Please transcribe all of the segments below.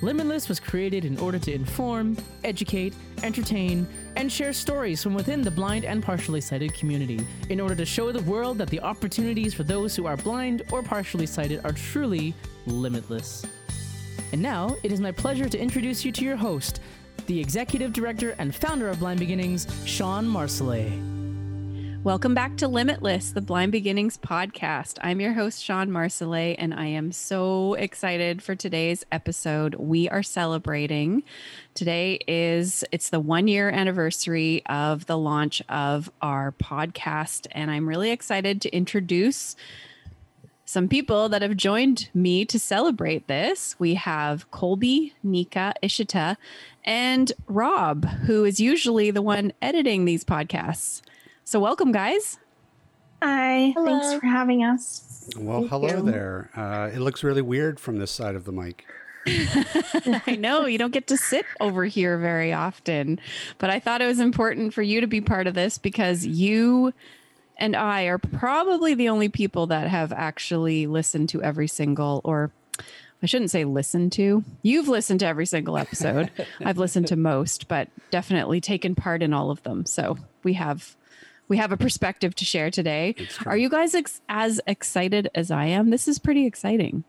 Limitless was created in order to inform, educate, entertain, and share stories from within the blind and partially sighted community in order to show the world that the opportunities for those who are blind or partially sighted are truly limitless. And now, it is my pleasure to introduce you to your host, the executive director and founder of Blind Beginnings, Sean Marsolais. Welcome back to Limitless, the Blind Beginnings podcast. I'm your host, Sean Marsolais, and I am so excited for today's episode. We are celebrating. Today is it's the one year anniversary of the launch of our podcast, and I'm really excited to introduce some people that have joined me to celebrate this. We have Colby, Nika, Ishita, and Rob, who is usually the one editing these podcasts. So, welcome, guys. Hi, Hello. thanks for having us. Well, Thank hello you. there. Uh, it looks really weird from this side of the mic. I know you don't get to sit over here very often, but I thought it was important for you to be part of this because you and I are probably the only people that have actually listened to every single, or I shouldn't say listen to. You've listened to every single episode. I've listened to most, but definitely taken part in all of them. So we have we have a perspective to share today. Are you guys ex- as excited as I am? This is pretty exciting.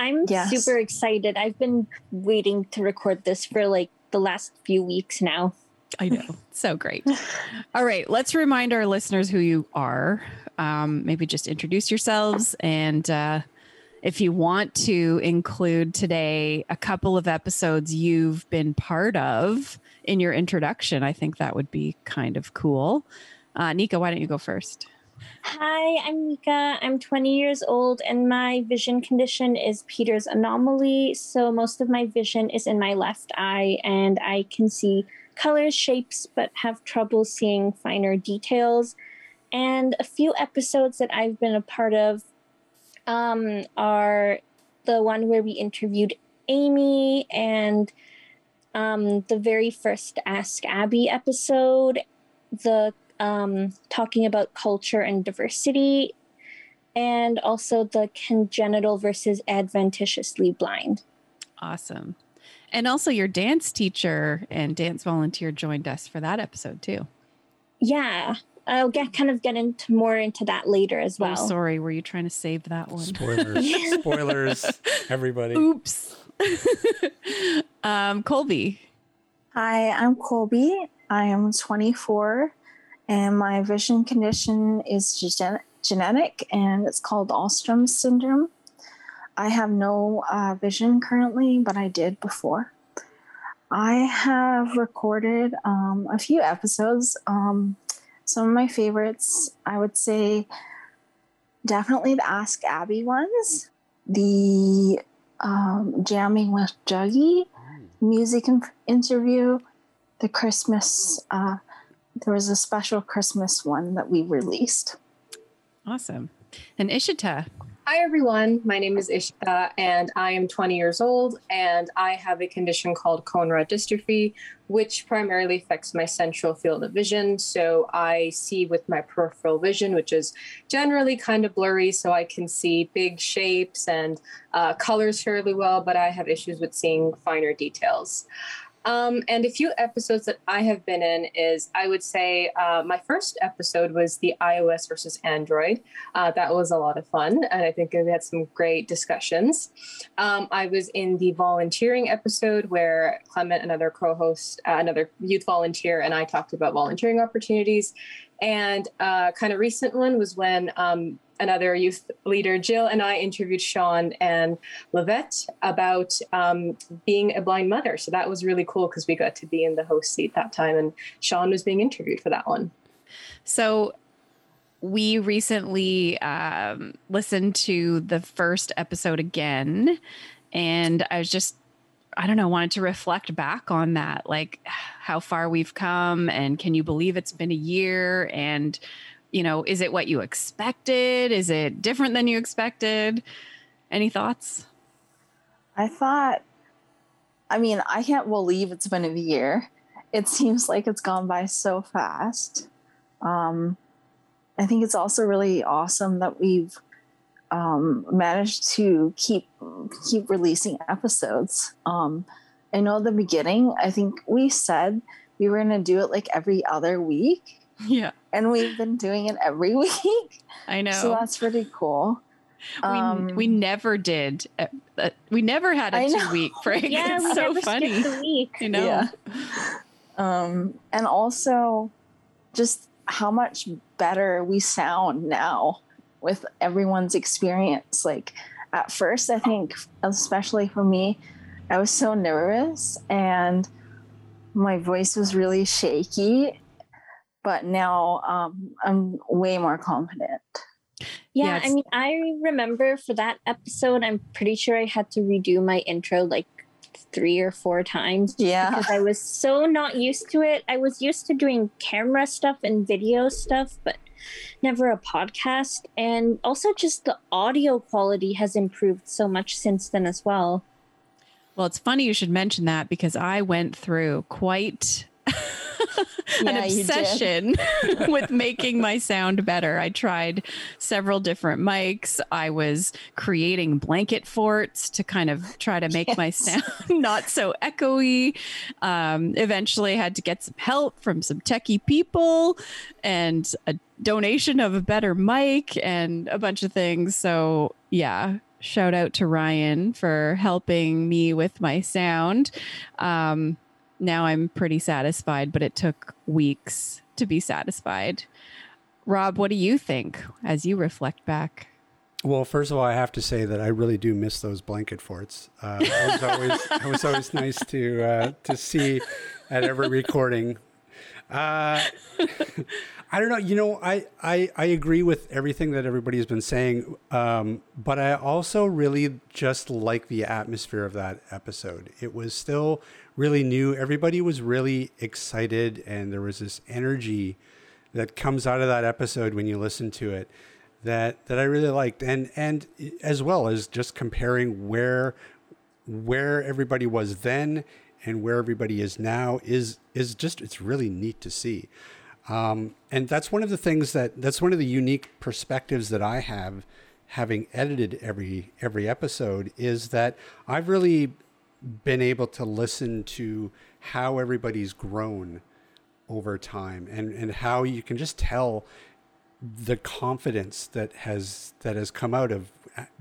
I'm yes. super excited. I've been waiting to record this for like the last few weeks now. I know. so great. All right. Let's remind our listeners who you are. Um, maybe just introduce yourselves. And uh, if you want to include today a couple of episodes you've been part of, in your introduction, I think that would be kind of cool. Uh, Nika, why don't you go first? Hi, I'm Nika. I'm 20 years old, and my vision condition is Peters anomaly. So most of my vision is in my left eye, and I can see colors, shapes, but have trouble seeing finer details. And a few episodes that I've been a part of um, are the one where we interviewed Amy and um, the very first Ask Abby episode, the um, talking about culture and diversity, and also the congenital versus adventitiously blind. Awesome. And also, your dance teacher and dance volunteer joined us for that episode too. Yeah, I'll get kind of get into more into that later as oh, well. Oh, sorry, were you trying to save that one? Spoilers, spoilers, everybody. Oops. um, Colby. Hi, I'm Colby. I am 24, and my vision condition is gen- genetic, and it's called Alström syndrome. I have no uh, vision currently, but I did before. I have recorded um, a few episodes. Um, some of my favorites, I would say, definitely the Ask Abby ones, the um, jamming with Juggy music interview, the Christmas. Uh, there was a special Christmas one that we released. Awesome. And Ishita, Hi, everyone. My name is Ishita, and I am 20 years old, and I have a condition called cone rod dystrophy, which primarily affects my central field of vision. So I see with my peripheral vision, which is generally kind of blurry, so I can see big shapes and uh, colors fairly well, but I have issues with seeing finer details. Um, and a few episodes that I have been in is I would say uh, my first episode was the iOS versus Android. Uh, that was a lot of fun, and I think we had some great discussions. Um, I was in the volunteering episode where Clement, another co-host, uh, another youth volunteer, and I talked about volunteering opportunities. And uh, kind of recent one was when um, another youth leader, Jill, and I interviewed Sean and Lavette about um, being a blind mother. So that was really cool because we got to be in the host seat that time, and Sean was being interviewed for that one. So we recently um, listened to the first episode again, and I was just I don't know, wanted to reflect back on that, like how far we've come, and can you believe it's been a year? And you know, is it what you expected? Is it different than you expected? Any thoughts? I thought, I mean, I can't believe it's been a year. It seems like it's gone by so fast. Um, I think it's also really awesome that we've um, managed to keep keep releasing episodes. Um, I know at the beginning. I think we said we were going to do it like every other week, Yeah, and we've been doing it every week. I know. So that's pretty cool. we, Um, we never did. Uh, uh, we never had a two week break. Yeah, it's so funny. a. You know. Yeah. um, and also just how much better we sound now with everyone's experience. Like at first, I think, especially for me, I was so nervous and my voice was really shaky. But now um, I'm way more confident. Yeah, Yeah, I mean, I remember for that episode, I'm pretty sure I had to redo my intro like three or four times Yeah. because I was so not used to it. I was used to doing camera stuff and video stuff, but never a podcast. And also, just the audio quality has improved so much since then as well. Well, it's funny you should mention that because I went through quite an Yeah, obsession with making my sound better. I tried several different mics. I was creating blanket forts to kind of try to make my sound not so echoey. Um, eventually, had to get some help from some techie people and a donation of a better mic and a bunch of things. So, yeah, shout out to Ryan for helping me with my sound. Um, now I'm pretty satisfied, but it took weeks to be satisfied. Rob, what do you think as you reflect back? Well, first of all, I have to say that I really do miss those blanket forts. Uh, it was always it was always nice to uh, to see at every recording. Uh, I don't know. You know, I, I I agree with everything that everybody has been saying, um, but I also really just like the atmosphere of that episode. It was still really new. Everybody was really excited, and there was this energy that comes out of that episode when you listen to it that that I really liked, and and as well as just comparing where where everybody was then and where everybody is now is is just it's really neat to see. Um, and that's one of the things that that's one of the unique perspectives that I have having edited every every episode is that I've really been able to listen to how everybody's grown over time and and how you can just tell the confidence that has that has come out of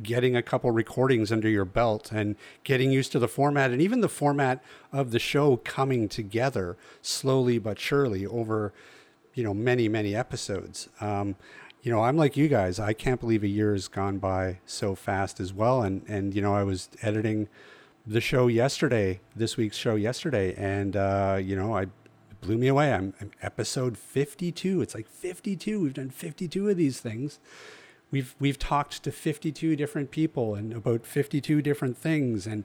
getting a couple recordings under your belt and getting used to the format and even the format of the show coming together slowly but surely over you know many many episodes. Um, you know i'm like you guys. I can't believe a year has gone by so fast as well. And and you know i was editing the show yesterday this week's show yesterday. And uh, you know i it blew me away. I'm, I'm episode 52 it's like 52 we've done 52 of these things. We've we've talked to 52 different people and about 52 different things. And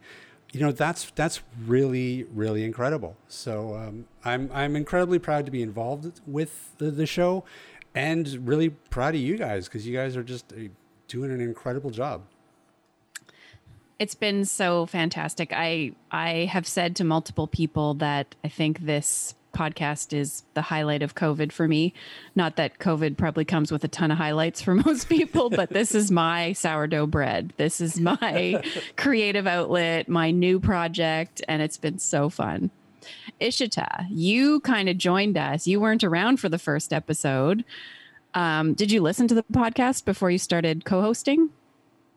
you know that's that's really really incredible so um, i'm i'm incredibly proud to be involved with the, the show and really proud of you guys because you guys are just uh, doing an incredible job It's been so fantastic. I I have said to multiple people that I think this podcast is the highlight of COVID for me. Not that COVID probably comes with a ton of highlights for most people, but this is my sourdough bread. This is my creative outlet, my new project, and it's been so fun. Ishita, you kind of joined us. You weren't around for the first episode. Um, did you listen to the podcast before you started co-hosting?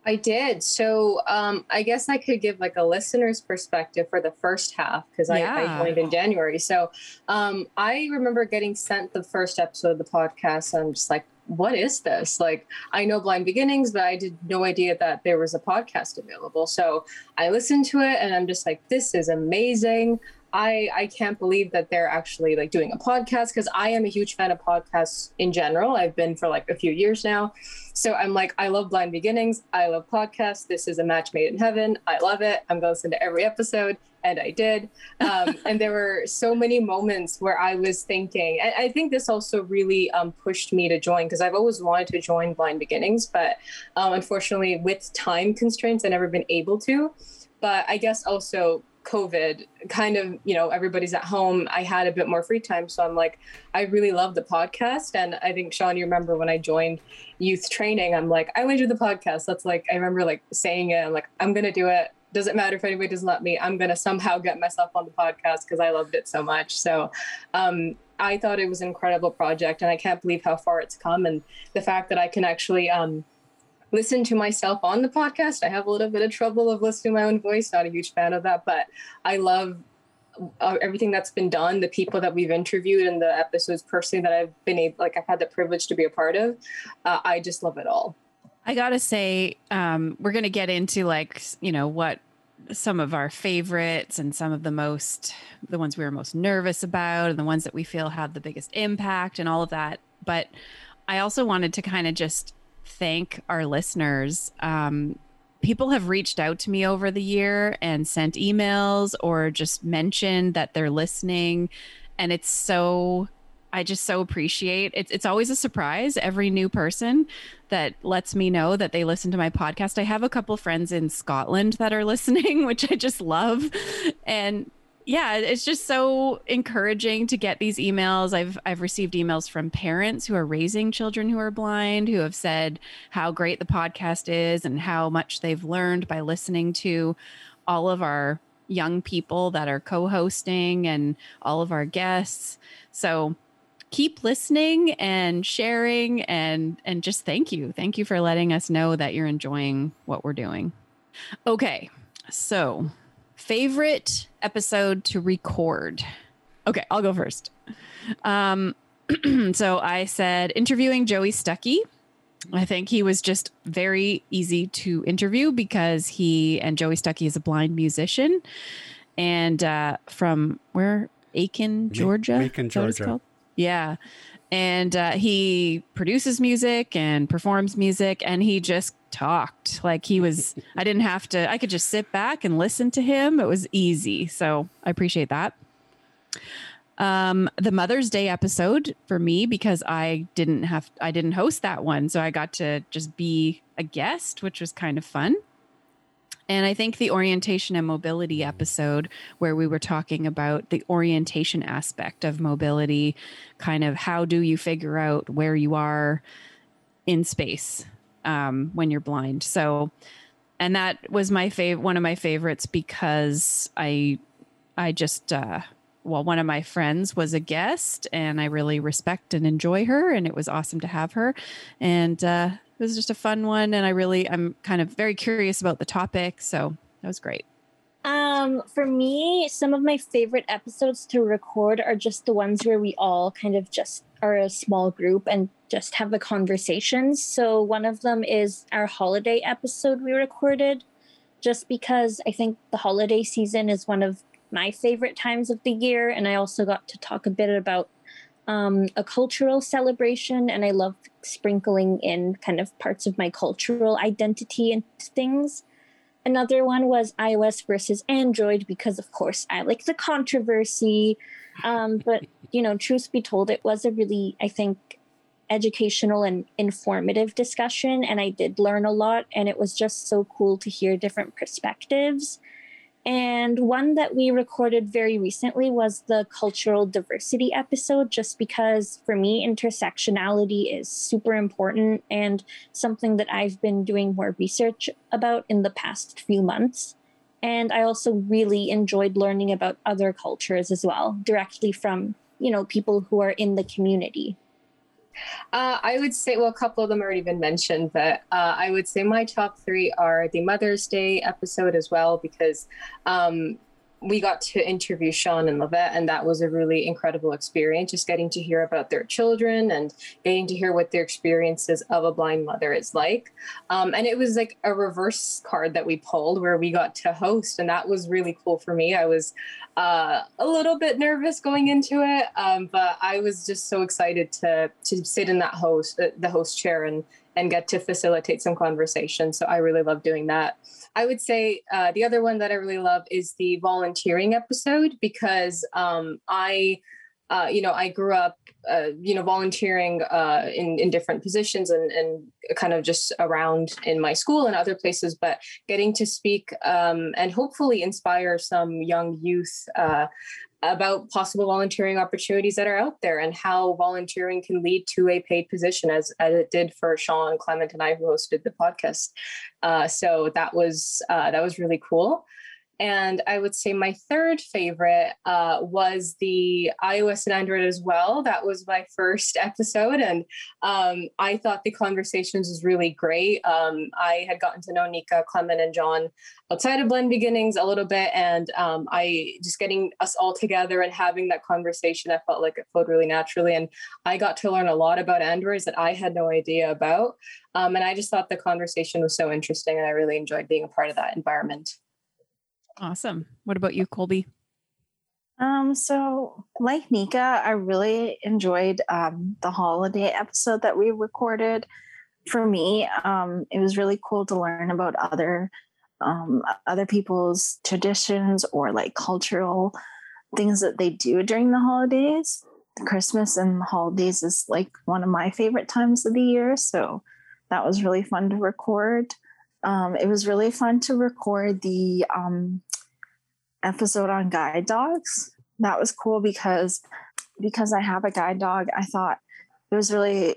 I did. So um, I guess I could give like a listener's perspective for the first half because I, I joined in January. So um, I remember getting sent the first episode of the podcast. And I'm just like, what is this? Like, I know Blind Beginnings, but I did no idea that there was a podcast available. So I listened to it and I'm just like, this is amazing. I I can't believe that they're actually like doing a podcast because I am a huge fan of podcasts in general. I've been for like a few years now. So I'm like, I love Blind Beginnings. I love podcasts. This is a match made in heaven. I love it. I'm going to listen to every episode. And I did. Um, and there were so many moments where I was thinking, and I think this also really um, pushed me to join because I've always wanted to join Blind Beginnings, but um, unfortunately, with time constraints, I never been able to. But I guess also COVID, kind of, you know, everybody's at home. I had a bit more free time. So I'm like, I really love the podcast. And I think, Sean, you remember when I joined youth training, I'm like, I want to do the podcast. That's like, I remember like saying it. I'm like, I'm going to do it. Doesn't matter if anybody doesn't let me. I'm going to somehow get myself on the podcast because I loved it so much. So um, I thought it was an incredible project. And I can't believe how far it's come. And the fact that I can actually, um, listen to myself on the podcast. I have a little bit of trouble of listening to my own voice. Not a huge fan of that, but I love uh, everything that's been done, the people that we've interviewed, and the episodes personally that I've been able, like I've had the privilege to be a part of. Uh, I just love it all. I gotta say, um, we're gonna get into like you know what some of our favorites and some of the most the ones we were most nervous about and the ones that we feel had the biggest impact and all of that. But I also wanted to kind of just thank our listeners. Um, people have reached out to me over the year and sent emails or just mentioned that they're listening. And it's so, I just so appreciate it's it's always a surprise every new person that lets me know that they listen to my podcast. I have a couple friends in Scotland that are listening, which I just love. And yeah, it's just so encouraging to get these emails. I've I've received emails from parents who are raising children who are blind who have said how great the podcast is and how much they've learned by listening to all of our young people that are co-hosting and all of our guests. So keep listening and sharing and and just thank you. Thank you for letting us know that you're enjoying what we're doing. Okay. So, favorite episode to record. Okay, I'll go first. Um, so I said interviewing Joey Stuckey. I think he was just very easy to interview because he and Joey Stuckey is a blind musician, and uh, from where Aiken, Georgia. Aiken, Georgia. Yeah, and uh, he produces music and performs music, and he just talked. Like he was, I didn't have to, I could just sit back and listen to him. It was easy. So I appreciate that. Um, the Mother's Day episode for me, because I didn't have, I didn't host that one. So I got to just be a guest, which was kind of fun. And I think the orientation and mobility episode, where we were talking about the orientation aspect of mobility, kind of how do you figure out where you are in space um, when you're blind. So, and that was my favorite, one of my favorites because I, I just, uh, well, one of my friends was a guest and I really respect and enjoy her. And it was awesome to have her. And uh, it was just a fun one. And I really, I'm kind of very curious about the topic. So that was great. Um, for me, some of my favorite episodes to record are just the ones where we all kind of just are a small group and just have the conversations. So one of them is our holiday episode we recorded, just because I think the holiday season is one of my favorite times of the year, and I also got to talk a bit about um, a cultural celebration, and I love sprinkling in kind of parts of my cultural identity and things. Another one was iOS versus Android because, of course, I like the controversy. Um, but, you know, truth be told, it was a really, I think, educational and informative discussion. And I did learn a lot. And it was just so cool to hear different perspectives. And one that we recorded very recently was the cultural diversity episode, just because for me, intersectionality is super important and something that I've been doing more research about in the past few months. And I also really enjoyed learning about other cultures as well, directly from, you know, people who are in the community. Uh, I would say, well, a couple of them already been mentioned, but uh, I would say my top three are the Mother's Day episode as well, because um, we got to interview Sean and Lavette, and that was a really incredible experience. Just getting to hear about their children and getting to hear what their experiences of a blind mother is like. Um, and it was like a reverse card that we pulled where we got to host, and that was really cool for me. I was uh, a little bit nervous going into it, um, but I was just so excited to to sit in that host uh, the host chair and and get to facilitate some conversation. So I really love doing that. I would say uh, the other one that I really love is the volunteering episode because um, I, uh, you know, I grew up, uh, you know, volunteering uh, in in different positions and and kind of just around in my school and other places, but getting to speak um, and hopefully inspire some young youth uh, about possible volunteering opportunities that are out there and how volunteering can lead to a paid position as, as it did for Sean Clement and I who hosted the podcast. Uh, so that was uh, that was really cool. And I would say my third favorite uh, was the iOS and Android as well. That was my first episode. And um, I thought the conversations was really great. Um, I had gotten to know Nika, Clement, and John outside of Blind Beginnings a little bit. And um, I just getting us all together and having that conversation, I felt like it flowed really naturally. And I got to learn a lot about Androids that I had no idea about. Um, and I just thought the conversation was so interesting. And I really enjoyed being a part of that environment. Awesome. What about you, Colby? Um, so like Nika, I really enjoyed um, the holiday episode that we recorded. For me, um, it was really cool to learn about other um, other people's traditions or like cultural things that they do during the holidays. Christmas and the holidays is like one of my favorite times of the year, so that was really fun to record. Um, it was really fun to record the um, episode on guide dogs. That was cool because because I have a guide dog. I thought it was really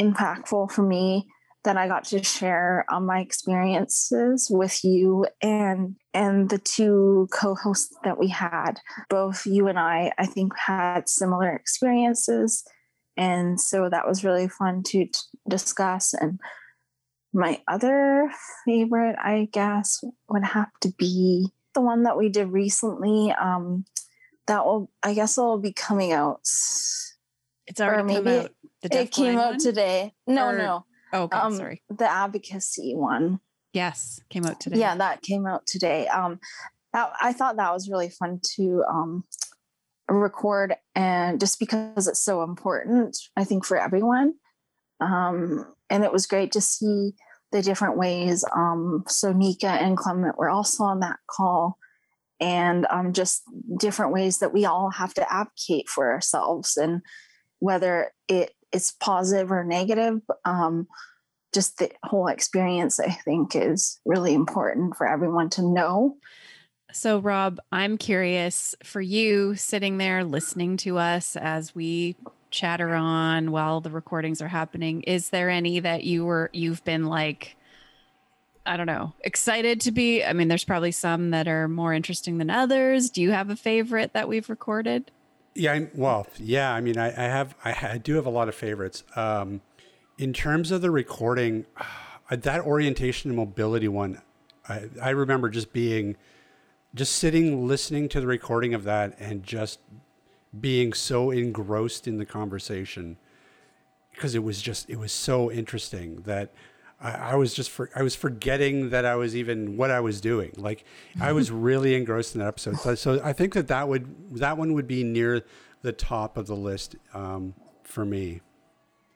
impactful for me that I got to share um, my experiences with you and and the two co-hosts that we had. Both you and I, I think, had similar experiences, and so that was really fun to t- discuss. And my other favorite, I guess, would have to be the one that we did recently. Um, that will, I guess, will be coming out. It's already come out. The it came out one? today. No, or, no. Oh, okay, um, sorry. The advocacy one. Yes, came out today. Yeah, that came out today. Um, that, I thought that was really fun to um, record, and just because it's so important, I think for everyone. Um, and it was great to see the different ways. Um, so Nika and Clement were also on that call, and um, just different ways that we all have to advocate for ourselves, and whether it's positive or negative. Um, just the whole experience, I think, is really important for everyone to know. So, Rob, I'm curious for you sitting there listening to us as we chatter on while the recordings are happening. Is there any that you were you've been like i don't know excited to be? I mean there's probably some that are more interesting than others. Do you have a favorite that we've recorded? Yeah well yeah i mean i, I have I, I, do have a lot of favorites. Um, in terms of the recording that orientation and mobility one I, I remember just being just sitting listening to the recording of that and just being so engrossed in the conversation because it was just it was so interesting that I, I, was just for, I was forgetting that I was even what I was doing. Like I was really engrossed in that episode. So, so, I think that that would that one would be near the top of the list um, for me.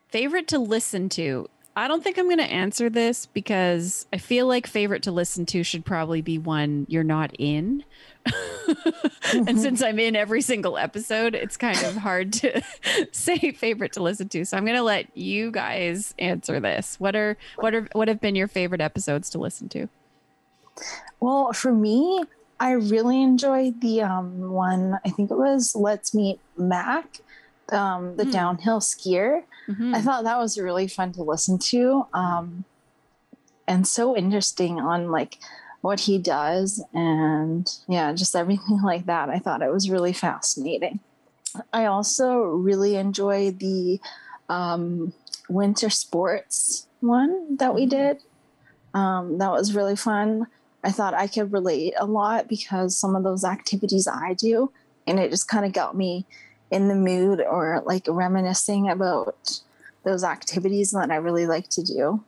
Favorite to listen to. I don't think I'm going to answer this because I feel like favorite to listen to should probably be one you're not in. and since I'm in every single episode, it's kind of hard to say favorite to listen to. So I'm going to let you guys answer this. What are what are what have been your favorite episodes to listen to? Well, for me, I really enjoyed the um, one. I think it was "Let's Meet Mac," um, the mm. downhill skier. Mm-hmm. I thought that was really fun to listen to, um, and so interesting on like what he does and yeah, just everything like that. I thought it was really fascinating. I also really enjoyed the um, winter sports one that we mm-hmm. did. Um, that was really fun. I thought I could relate a lot because some of those activities I do, and it just kind of got me in the mood or like reminiscing about those activities that I really like to do.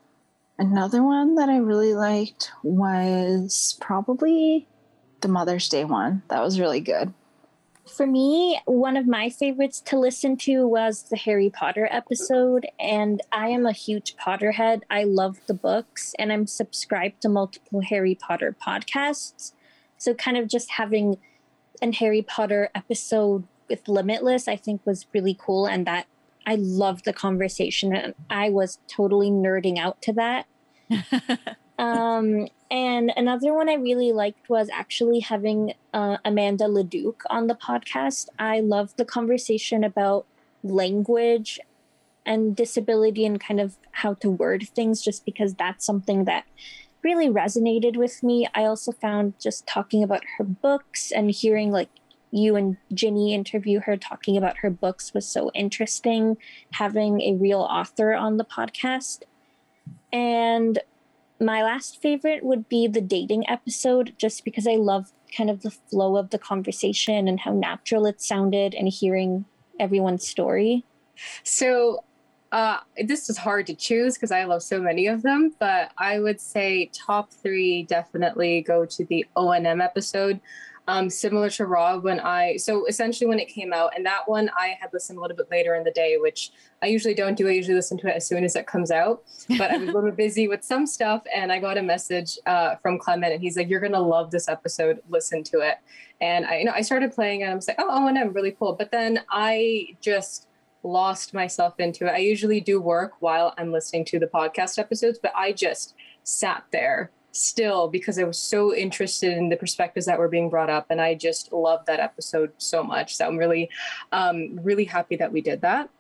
Another one that I really liked was probably the Mother's Day one. That was really good. For me, one of my favorites to listen to was the Harry Potter episode. And I am a huge Potterhead. I love the books and I'm subscribed to multiple Harry Potter podcasts. So, kind of just having an Harry Potter episode with Limitless, I think was really cool. And that I loved the conversation. And I was totally nerding out to that. um, and another one I really liked was actually having uh, Amanda Leduc on the podcast. I loved the conversation about language and disability and kind of how to word things, just because that's something that really resonated with me. I also found just talking about her books and hearing like you and Ginny interview her talking about her books was so interesting. Having a real author on the podcast. And my last favorite would be the dating episode, just because I love kind of the flow of the conversation and how natural it sounded and hearing everyone's story. So, uh, this is hard to choose because I love so many of them, but I would say top three definitely go to the O and M episode um, similar to Rob when I so essentially when it came out, and that one I had listened a little bit later in the day, which I usually don't do. I usually listen to it as soon as it comes out, but I was a little busy with some stuff, and I got a message uh, from Clement, and he's like, "You're gonna love this episode. Listen to it." And I, you know, I started playing, and I was like, "Oh, oh, and I'm really cool." But then I just lost myself into it. I usually do work while I'm listening to the podcast episodes, but I just sat there still because I was so interested in the perspectives that were being brought up, and I just loved that episode so much. So I'm really, um, really happy that we did that.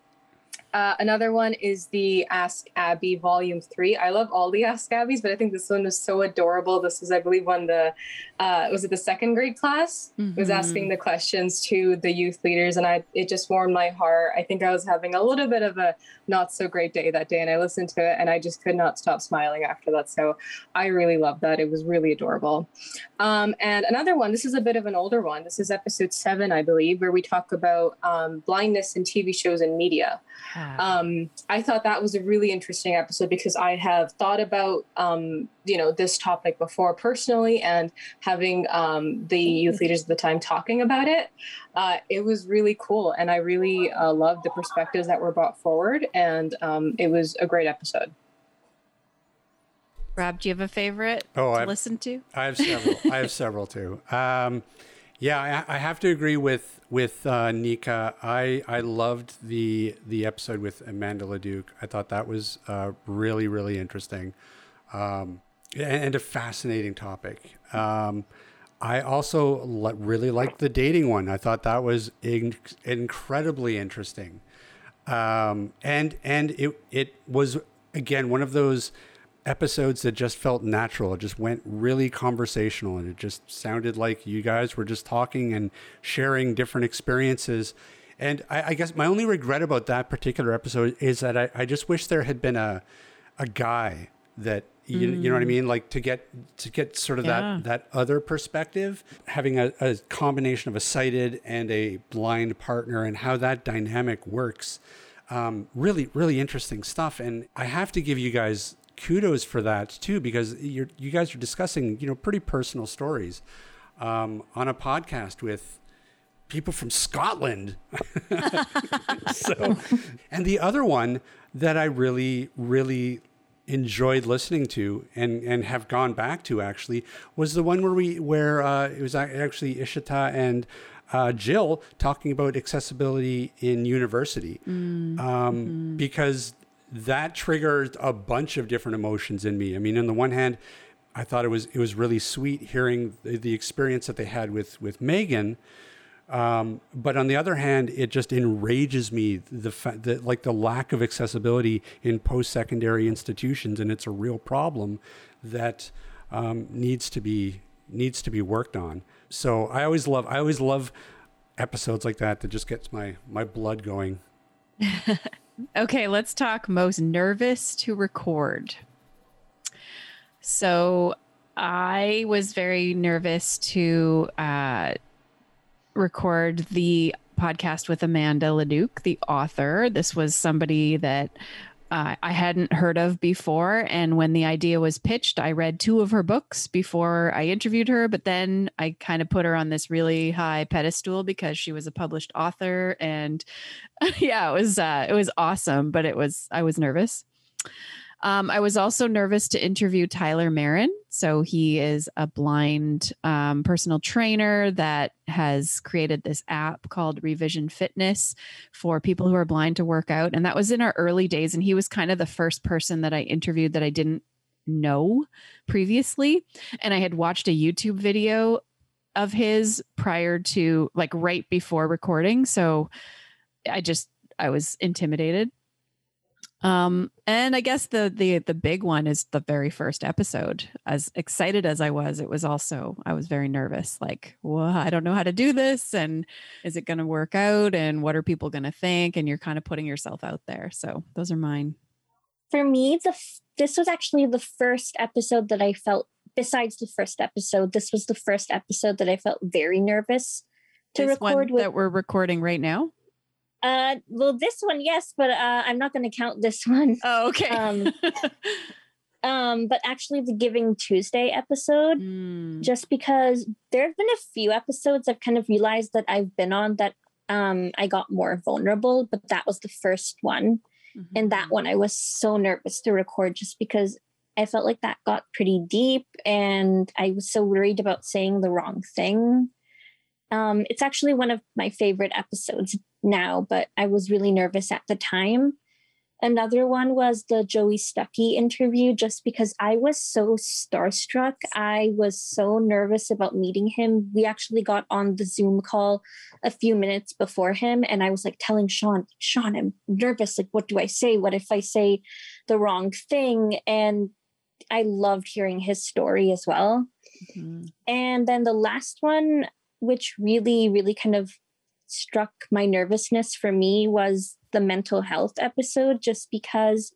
Uh, another one is the Ask Abby Volume Three. I love all the Ask Abby's, but I think this one was so adorable. This was, I believe, one the uh, was it the second grade class mm-hmm. was asking the questions to the youth leaders, and I it just warmed my heart. I think I was having a little bit of a not so great day that day, and I listened to it, and I just could not stop smiling after that. So I really loved that. It was really adorable. Um, and another one. This is a bit of an older one. This is episode seven, I believe, where we talk about um, blindness in TV shows and media. Um, I thought that was a really interesting episode because I have thought about um, you know this topic before personally, and having um, the youth leaders at the time talking about it, uh, it was really cool, and I really uh, loved the perspectives that were brought forward, and um, it was a great episode. Rob, do you have a favorite oh, to I've, listen to? I have several. I have several too. Yeah, I, I, have to agree with with uh, Nika. I I loved the the episode with Amanda Leduc. I thought that was uh, really really interesting, um, and a fascinating topic. Um, I also le- really liked the dating one. I thought that was in- incredibly interesting, um, and and it it was again one of those episodes that just felt natural. It just went really conversational and it just sounded like you guys were just talking and sharing different experiences. And I, I guess my only regret about that particular episode is that I, I just wish there had been a a guy that you, mm. you know what I mm. mean? Like to get to get sort of yeah. that that other perspective, having a, a combination of a sighted and a blind partner and how that dynamic works. Um, really, really interesting stuff. And I have to give you guys kudos for that too, because you you guys are discussing you know pretty personal stories um, on a podcast with people from Scotland. so, and the other one that I really really enjoyed listening to and and have gone back to actually was the one where we where uh, it was actually Ishita and uh, Jill talking about accessibility in university mm. um, mm. because that triggered a bunch of different emotions in me. I mean, on the one hand, I thought it was it was really sweet hearing the, the experience that they had with with Megan. Um, but on the other hand, it just enrages me the like the lack of accessibility in post-secondary institutions, and it's a real problem that um, needs to be needs to be worked on. So I always love I always love episodes like that that just gets my my blood going. Okay, let's talk most nervous to record. So, I was very nervous to uh, record the podcast with Amanda Leduc, the author. This was somebody that uh, I hadn't heard of before. And when the idea was pitched, I read two of her books before I interviewed her. But then I kind of put her on this really high pedestal because she was a published author. And yeah, it was uh, it was awesome. But it was I was nervous. Um, I was also nervous to interview Tyler Merren. So he is a blind um, personal trainer that has created this app called Revision Fitness for people who are blind to work out. And that was in our early days. And he was kind of the first person that I interviewed that I didn't know previously. And I had watched a YouTube video of his prior to like right before recording. So I just, I was intimidated um, and I guess the the the big one is the very first episode. As excited as I was, it was also I was very nervous. Like, well, I don't know how to do this, and is it going to work out? And what are people going to think? And you're kind of putting yourself out there. So those are mine. For me, the this was actually the first episode that I felt. Besides the first episode, this was the first episode that I felt very nervous to this record with. That we're recording right now. Uh, well, this one, yes, but uh, I'm not going to count this one. Oh, okay. Um, um, but actually, the Giving Tuesday episode, Mm. just because there have been a few episodes I've kind of realized that I've been on that um, I got more vulnerable, but that was the first one. And that Mm-hmm. one, I was so nervous to record just because I felt like that got pretty deep and I was so worried about saying the wrong thing. Um, it's actually one of my favorite episodes now, but I was really nervous at the time. Another one was the Joey Stuckey interview, just because I was so starstruck. I was so nervous about meeting him. We actually got on the Zoom call a few minutes before him, and I was like telling Sean, Sean, I'm nervous. Like, what do I say? What if I say the wrong thing? And I loved hearing his story as well. Mhm. And then the last one, which really, really kind of struck my nervousness for me, was the mental health episode, just because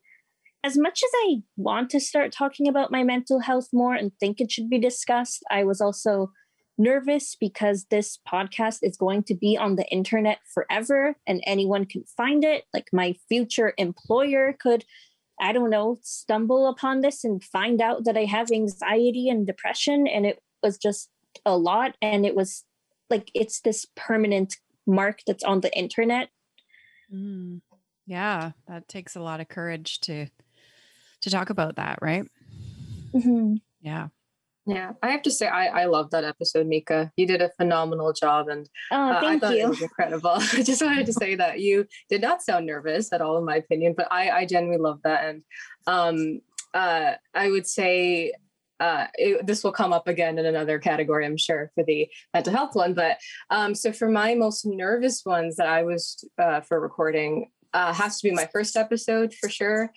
as much as I want to start talking about my mental health more and think it should be discussed, I was also nervous because this podcast is going to be on the internet forever and anyone can find it. Like my future employer could, I don't know, stumble upon this and find out that I have anxiety and depression. And it was just a lot. And it was like, it's this permanent mark that's on the internet. Mm. Yeah, that takes a lot of courage to to talk about that, right? Yeah. Yeah, I have to say, I, I love that episode, Nika. You did a phenomenal job, and Oh, uh, I thank thought it was incredible. I just wanted to say that you did not sound nervous at all, in my opinion, but I, I genuinely love that. And um, uh, I would say uh, it, this will come up again in another category, I'm sure, for the mental health one. But um, so for my most nervous ones that I was uh, for recording, uh, has to be my first episode for sure.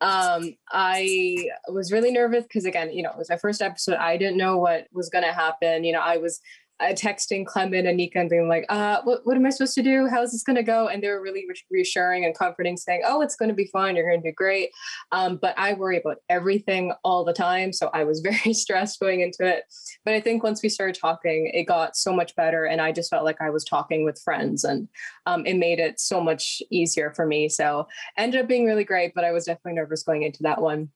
Um, I was really nervous because again, you know, it was my first episode. I didn't know what was going to happen. You know, I was texting Clement and Nika and being like, uh, what, what am I supposed to do? How's this going to go? And they were really reassuring and comforting, saying, oh, it's going to be fine. You're going to do great. Um, but I worry about everything all the time. So I was very stressed going into it. But I think once we started talking, it got so much better. And I just felt like I was talking with friends and um, it made it so much easier for me. So ended up being really great, but I was definitely nervous going into that one.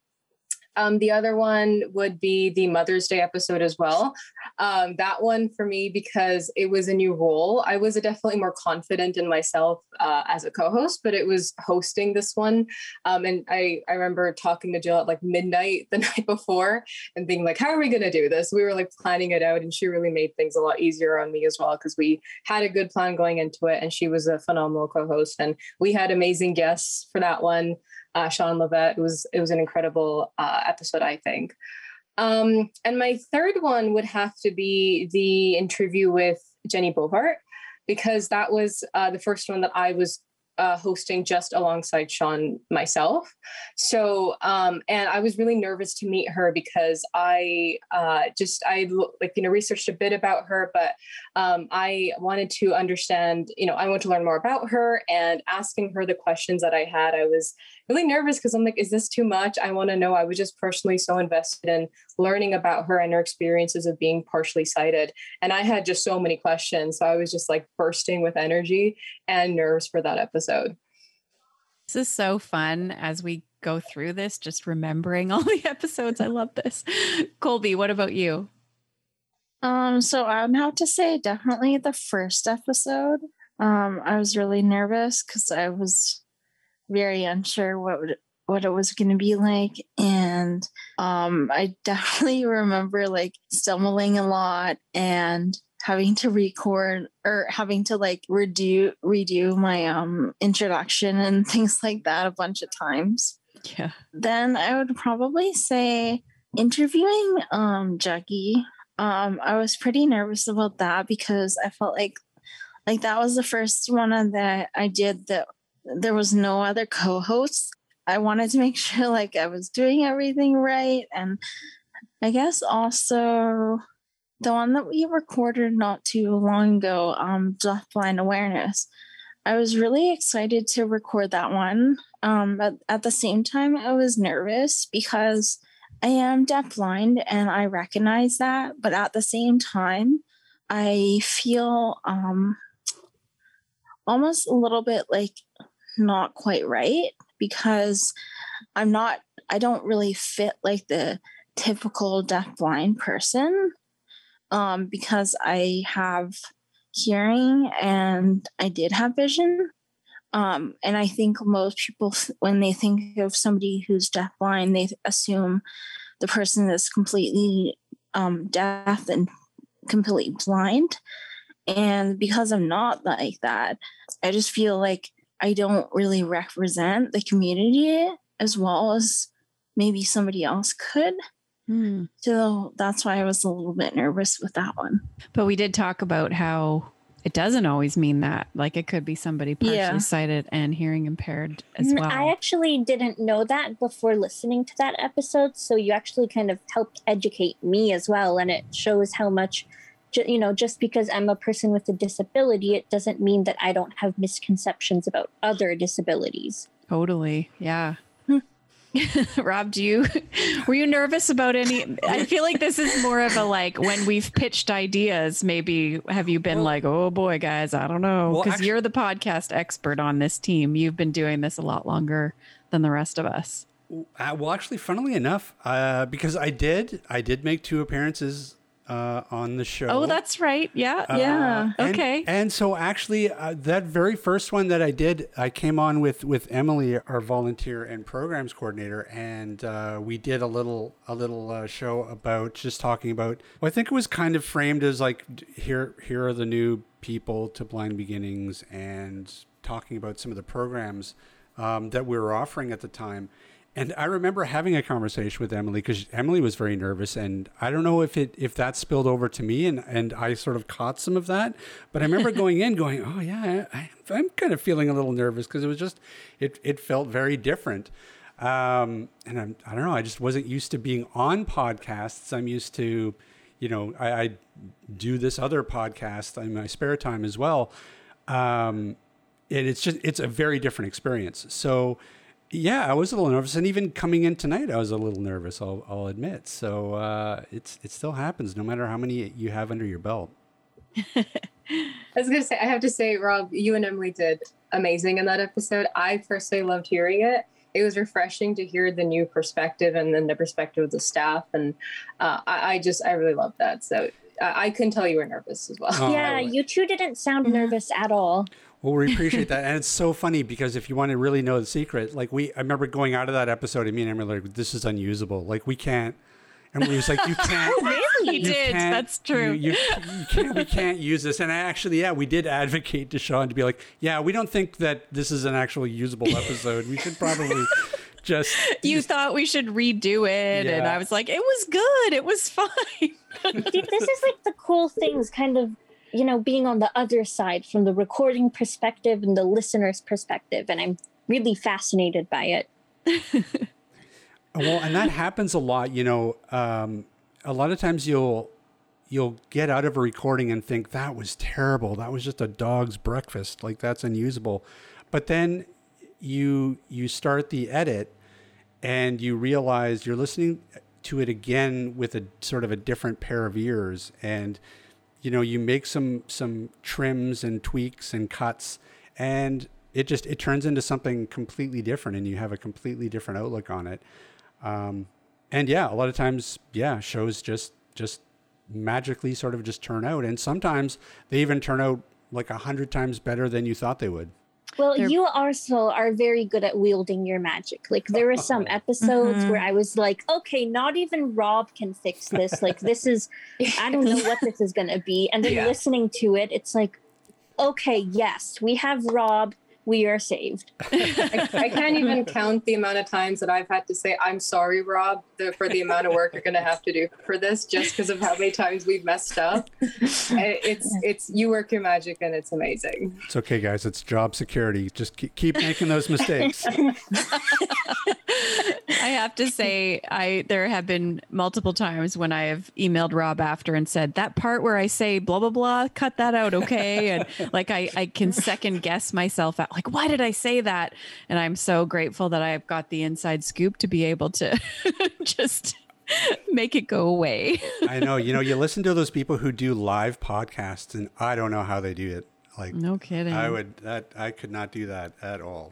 Um, the other one would be the Mother's Day episode as well. Um, that one for me because it was a new role. I was definitely more confident in myself uh, as a co-host, but it was hosting this one. Um, and I I remember talking to Jill at like midnight the night before and being like, "How are we going to do this?" We were like planning it out, and she really made things a lot easier on me as well because we had a good plan going into it, and she was a phenomenal co-host, and we had amazing guests for that one uh, Sean Lavette. It was it was an incredible uh, episode, I think. Um, and my third one would have to be the interview with Jenny Bovart because that was uh, the first one that I was uh, hosting just alongside Sean myself. So, um, and I was really nervous to meet her because I uh, just I like you know researched a bit about her, but um, I wanted to understand. You know, I want to learn more about her and asking her the questions that I had. I was really nervous because I'm like, is this too much? I want to know. I was just personally so invested in learning about her and her experiences of being partially sighted. And I had just so many questions. So I was just like bursting with energy and nerves for that episode. This is so fun as we go through this, just remembering all the episodes. I love this. Colby, what about you? Um, so I would have to say definitely the first episode. Um, I was really nervous because I was very unsure what would, what it was going to be like, and um, I definitely remember like stumbling a lot and having to record or having to like redo redo my um introduction and things like that a bunch of times. Yeah. Then I would probably say interviewing um Juggy um, I was pretty nervous about that because I felt like like that was the first one that I did that there was no other co-hosts. I wanted to make sure like I was doing everything right. And I guess also the one that we recorded not too long ago, um, Deafblind Awareness. I was really excited to record that one. Um, but at the same time, I was nervous because I am deafblind and I recognize that, but at the same time, I feel um, almost a little bit like not quite right because I'm not, I don't really fit like the typical deafblind person um, because I have hearing and I did have vision. Um, and I think most people, when they think of somebody who's deafblind, they assume the person is completely um, deaf and completely blind. And because I'm not like that, I just feel like I don't really represent the community as well as maybe somebody else could. Mm. So that's why I was a little bit nervous with that one. But we did talk about how it doesn't always mean that. Like it could be somebody partially yeah. sighted and hearing impaired as well. I actually didn't know that before listening to that episode. So you actually kind of helped educate me as well. And it shows how much, you know, just because I'm a person with a disability, it doesn't mean that I don't have misconceptions about other disabilities. Totally. Yeah. Rob, do you were you nervous about any? I feel like this is more of a like when we've pitched ideas. Maybe have you been well, like, oh boy, guys, I don't know, because well, you're the podcast expert on this team. You've been doing this a lot longer than the rest of us. Uh, well, actually, funnily enough, uh, because I did, I did make two appearances uh, on the show. Oh, that's right. Yeah, uh, yeah. Okay. And, and so actually, uh, that very first one that I did, I came on with with Emily, our volunteer and programs coordinator, and uh, we did a little a little uh, show about just talking about. Well, I think it was kind of framed as like here here are the new people to Blind Beginnings, and talking about some of the programs um, that we were offering at the time. And I remember having a conversation with Emily because Emily was very nervous, and I don't know if it if that spilled over to me, and and I sort of caught some of that. But I remember going in, going, "Oh yeah, I, am kind of feeling a little nervous because it was just it it felt very different." Um, and I'm I don't know, I just wasn't used to being on podcasts. I'm used to, you know, I, I do this other podcast in my spare time as well, um, and it's just it's a very different experience. So yeah, I was a little nervous, and even coming in tonight, I was a little nervous. I'll, I'll admit. So uh, it's it still happens, no matter how many you have under your belt. I was gonna say, I have to say, Rob, you and Emily did amazing in that episode. I personally loved hearing it. It was refreshing to hear the new perspective and then the perspective of the staff, and uh, I, I, just I really loved that. So I, I couldn't tell you were nervous as well. Oh, yeah, you two didn't sound nervous at all. Well, we appreciate that, and it's so funny because if you want to really know the secret, like we, I remember going out of that episode, and me and Emily were like, "This is unusable. Like we can't." And we was like, "You can't." oh, really? You did. That's true. You, you, you, can't. We can't use this. And I actually, yeah, we did advocate to Sean to be like, "Yeah, we don't think that this is an actual usable episode. We should probably." Just you just, thought we should redo it, yeah. and I was like, it was good, it was fine. this is like the cool things, kind of you know, being on the other side from the recording perspective and the listener's perspective. And I'm really fascinated by it. well, and that happens a lot, you know, um, a lot of times you'll, you'll get out of a recording and think that was terrible. That was just a dog's breakfast. Like that's unusable. But then you you start the edit and you realize you're listening to it again with a sort of a different pair of ears and you know you make some some trims and tweaks and cuts and it just it turns into something completely different and you have a completely different outlook on it. Um, and yeah a lot of times yeah shows just just magically sort of just turn out and sometimes they even turn out like a hundred times better than you thought they would well, They're... you also are very good at wielding your magic. Like there were some episodes mm-hmm. where I was like, okay, not even Rob can fix this. Like this is, I don't know what this is going to be. And then yeah. listening to it, it's like, okay, yes, we have Rob we are saved. I, I, can't even count the amount of times that I've had to say, I'm sorry, Rob, the, for the amount of work you're going to have to do for this just because of how many times we've messed up. It's, it's, you work your magic and it's amazing. It's okay, guys. It's job security. Just keep, keep making those mistakes. I have to say, I, there have been multiple times when I have emailed Rob after and said, that part where I say blah, blah, blah, cut that out. Okay. And like, I, I can second guess myself out like, why did I say that? And I'm so grateful that I've got the inside scoop to be able to just make it go away. I know. You know, you listen to those people who do live podcasts, and I don't know how they do it. Like, no kidding. I would that I could not do that at all.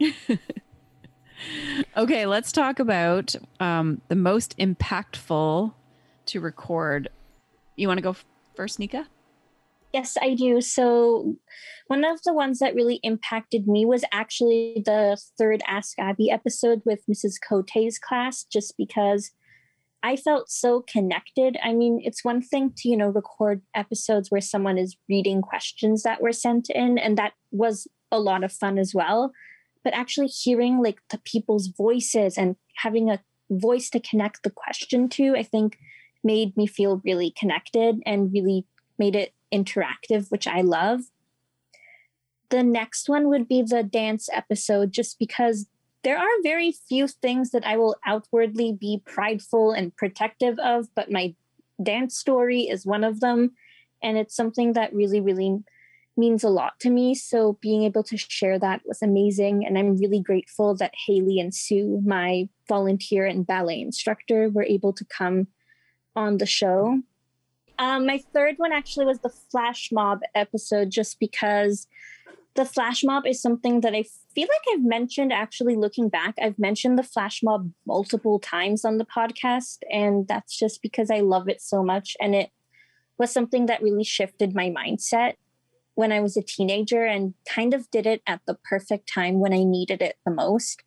okay, let's talk about um, the most impactful to record. You want to go first, Nika? Yes, I do. So, one of the ones that really impacted me was actually the third Ask Abby episode with Mrs. Cote's class, just because I felt so connected. I mean, it's one thing to, you know, record episodes where someone is reading questions that were sent in, and that was a lot of fun as well. But actually hearing like the people's voices and having a voice to connect the question to, I think made me feel really connected and really made it interactive, which I love. The next one would be the dance episode, just because there are very few things that I will outwardly be prideful and protective of, but my dance story is one of them. And it's something that really, really means a lot to me. So being able to share that was amazing. And I'm really grateful that Haley and Sue, my volunteer and ballet instructor, were able to come on the show. Um, my third one actually was the flash mob episode, just because the flash mob is something that I feel like I've mentioned. Actually, looking back, I've mentioned the flash mob multiple times on the podcast, and that's just because I love it so much. And it was something that really shifted my mindset when I was a teenager and kind of did it at the perfect time when I needed it the most.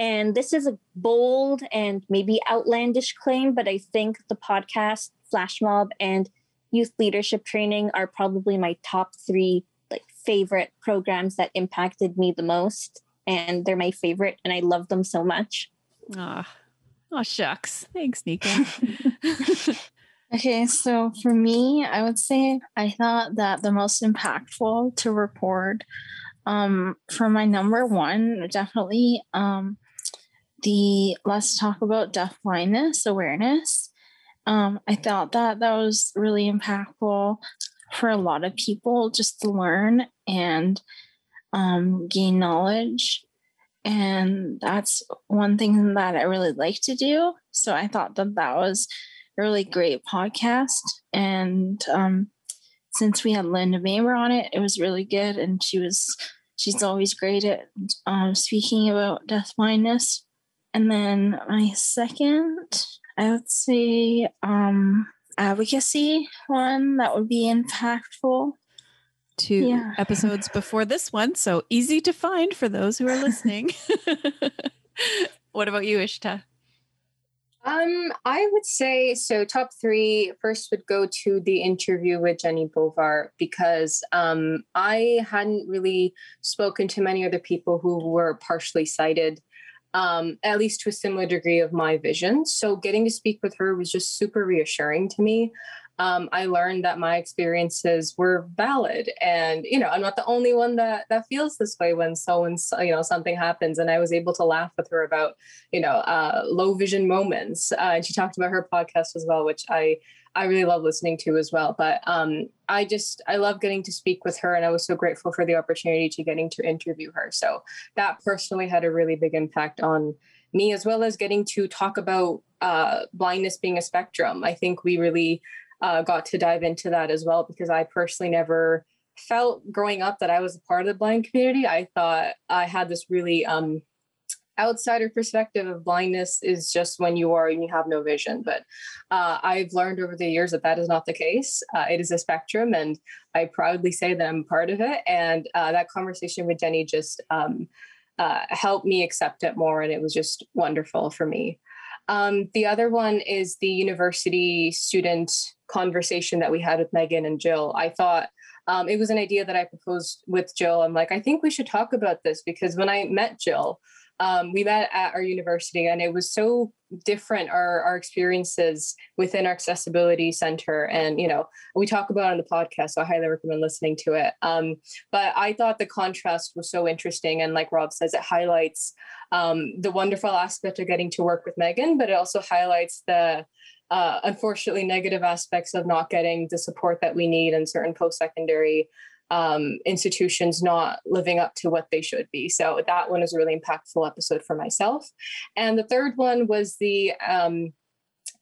And this is a bold and maybe outlandish claim, but I think the podcast flash mob and youth leadership training are probably my top three like favorite programs that impacted me the most and they're my favorite and i love them so much ah oh. oh shucks thanks nika okay so for me i would say i thought that the most impactful to report um for my number one definitely um the let's talk about deaf blindness awareness um, I thought that that was really impactful for a lot of people just to learn and um, gain knowledge. And that's one thing that I really like to do. So I thought that that was a really great podcast. And um, since we had Linda Maber on it, it was really good. And she was, she's always great at um, speaking about deaf blindness. And then my second I would say um, advocacy one that would be impactful. Two yeah. episodes before this one, so easy to find for those who are listening. what about you, Ishita? Um, I would say so. Top three first would go to the interview with Jenny Bovar because um, I hadn't really spoken to many other people who were partially sighted um, at least to a similar degree of my vision. So getting to speak with her was just super reassuring to me. um, I learned that my experiences were valid, and you know, I'm not the only one that that feels this way when so and so, you know something happens. And I was able to laugh with her about you know uh, low vision moments, uh, and she talked about her podcast as well, which I I really love listening to as well. But um, I just I love getting to speak with her, and I was so grateful for the opportunity to getting to interview her. So that personally had a really big impact on me, as well as getting to talk about uh, blindness being a spectrum. I think we really uh, got to dive into that as well because I personally never felt growing up that I was a part of the blind community. I thought I had this really um, outsider perspective of blindness is just when you are and you have no vision. But uh, I've learned over the years that that is not the case. Uh, it is a spectrum, and I proudly say that I'm part of it. And uh, that conversation with Jenny just um, uh, helped me accept it more, and it was just wonderful for me. Um, the other one is the university student conversation that we had with Megan and Jill. I thought um, it was an idea that I proposed with Jill. I'm like, I think we should talk about this because when I met Jill, um, we met at our university and it was so different our, our experiences within our accessibility center. And you know we talk about on the podcast so i highly recommend listening to it. Um, but i thought the contrast was so interesting and like rob says it highlights um, the wonderful aspect of getting to work with megan but it also highlights the uh, unfortunately negative aspects of not getting the support that we need in certain post-secondary um, institutions not living up to what they should be. So that one is a really impactful episode for myself. And the third one was the um,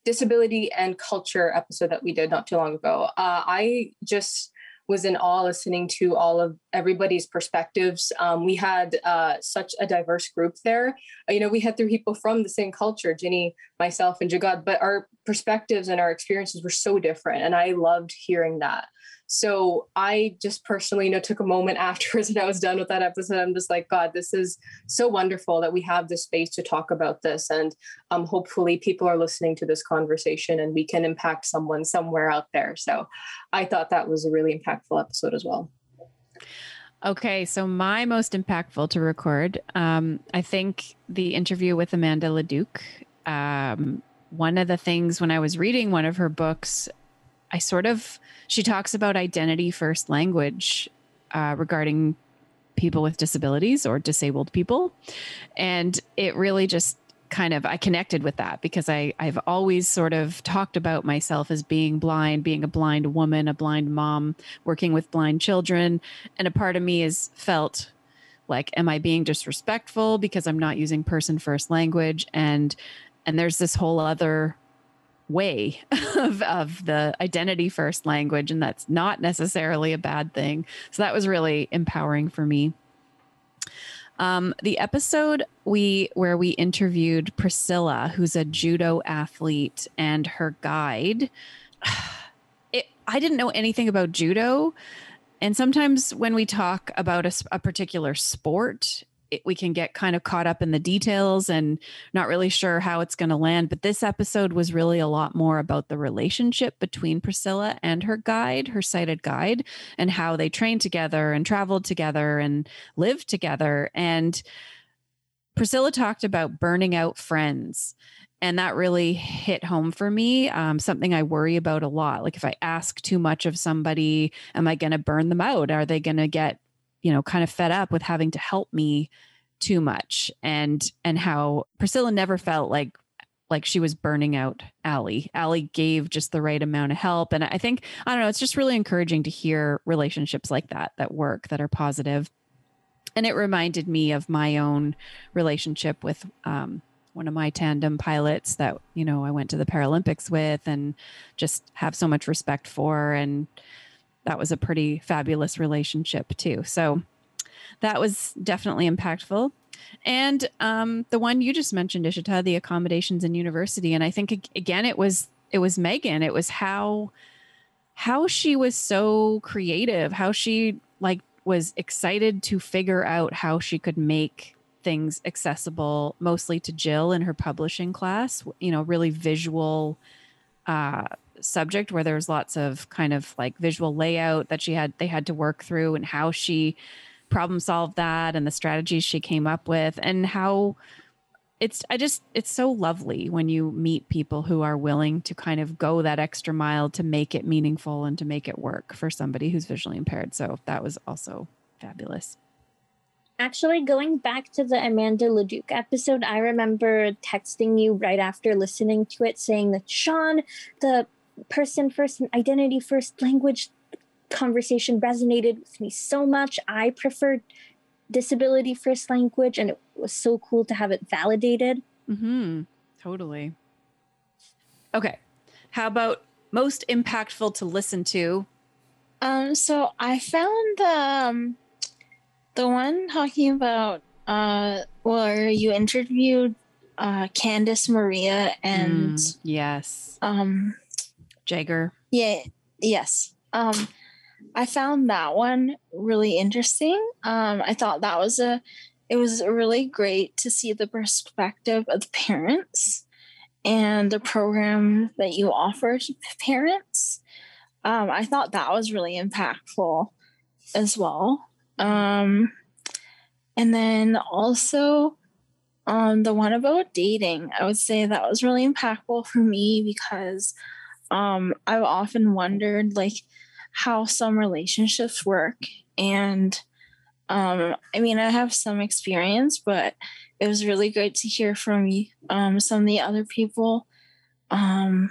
disability and culture episode that we did not too long ago. Uh, I just was in awe listening to all of everybody's perspectives. Um, we had uh, such a diverse group there. You know, we had three people from the same culture, Ginny, myself, and Jagad, but our perspectives and our experiences were so different. And I loved hearing that. So I just personally, you know, took a moment afterwards and I was done with that episode. I'm just like, God, this is so wonderful that we have this space to talk about this. And um, hopefully people are listening to this conversation and we can impact someone somewhere out there. So I thought that was a really impactful episode as well. Okay, so my most impactful to record, um, I think the interview with Amanda Leduc. Um, one of the things when I was reading one of her books, I sort of she talks about identity first language uh, regarding people with disabilities or disabled people, and it really just kind of I connected with that because I I've always sort of talked about myself as being blind, being a blind woman, a blind mom, working with blind children, and a part of me has felt like am I being disrespectful because I'm not using person first language? And and there's this whole other way of, of the identity first language and that's not necessarily a bad thing. So that was really empowering for me. Um, the episode we where we interviewed priscilla who's a judo athlete and her guide it, i didn't know anything about judo. And sometimes when we talk about a, a particular sport it, we can get kind of caught up in the details and not really sure how it's going to land. But this episode was really a lot more about the relationship between Priscilla and her guide, her sighted guide, and how they trained together and traveled together and lived together. And Priscilla talked about burning out friends. And that really hit home for me. Um, something I worry about a lot. Like if I ask too much of somebody, am I going to burn them out? Are they going to get you know kind of fed up with having to help me too much and and how Priscilla never felt like like she was burning out Allie. Allie gave just the right amount of help. And I think, I don't know, it's just really encouraging to hear relationships like that that work, that are positive. And it reminded me of my own relationship with um, one of my tandem pilots that, you know, I went to the Paralympics with and just have so much respect for. And that was a pretty fabulous relationship too. So that was definitely impactful. And um, the one you just mentioned, Ishita, the accommodations in university, and I think again it was it was Megan. It was how how she was so creative, how she like was excited to figure out how she could make things accessible mostly to Jill in her publishing class, you know, really visual uh, subject where there's lots of kind of like visual layout that she had they had to work through and how she problem solved that and the strategies she came up with and how it's I just it's so lovely when you meet people who are willing to kind of go that extra mile to make it meaningful and to make it work for somebody who's visually impaired. So that was also fabulous. Actually, going back to the Amanda Leduc episode, I remember texting you right after listening to it saying that Sean, the person first and identity first language conversation resonated with me so much. I preferred disability first language and it was so cool to have it validated. Mm-hmm. Totally. Okay. How about most impactful to listen to? Um, so I found the um, the one talking about uh where you interviewed uh Candice Maria and Mm, yes. um Jagger. yeah yes um I found that one really interesting. Um, I thought that was a it was really great to see the perspective of the parents and the program that you offer to parents. Um, I thought that was really impactful as well. Um, and then also um, the one about dating, I would say that was really impactful for me because um, I've often wondered like how some relationships work. And um, I mean, I have some experience, but it was really great to hear from um, some of the other people, um,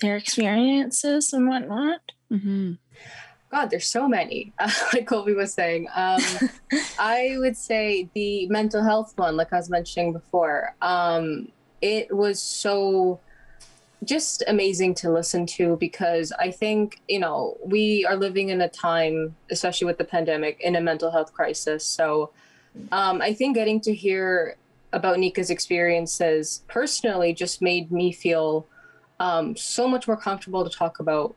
their experiences and whatnot. Mm-hmm. God, there's so many. Uh, like Colby was saying, um, I would say the mental health one, like I was mentioning before, um, it was so just amazing to listen to because I think, you know, we are living in a time, especially with the pandemic, in a mental health crisis. So um, I think getting to hear about Nika's experiences personally just made me feel um, so much more comfortable to talk about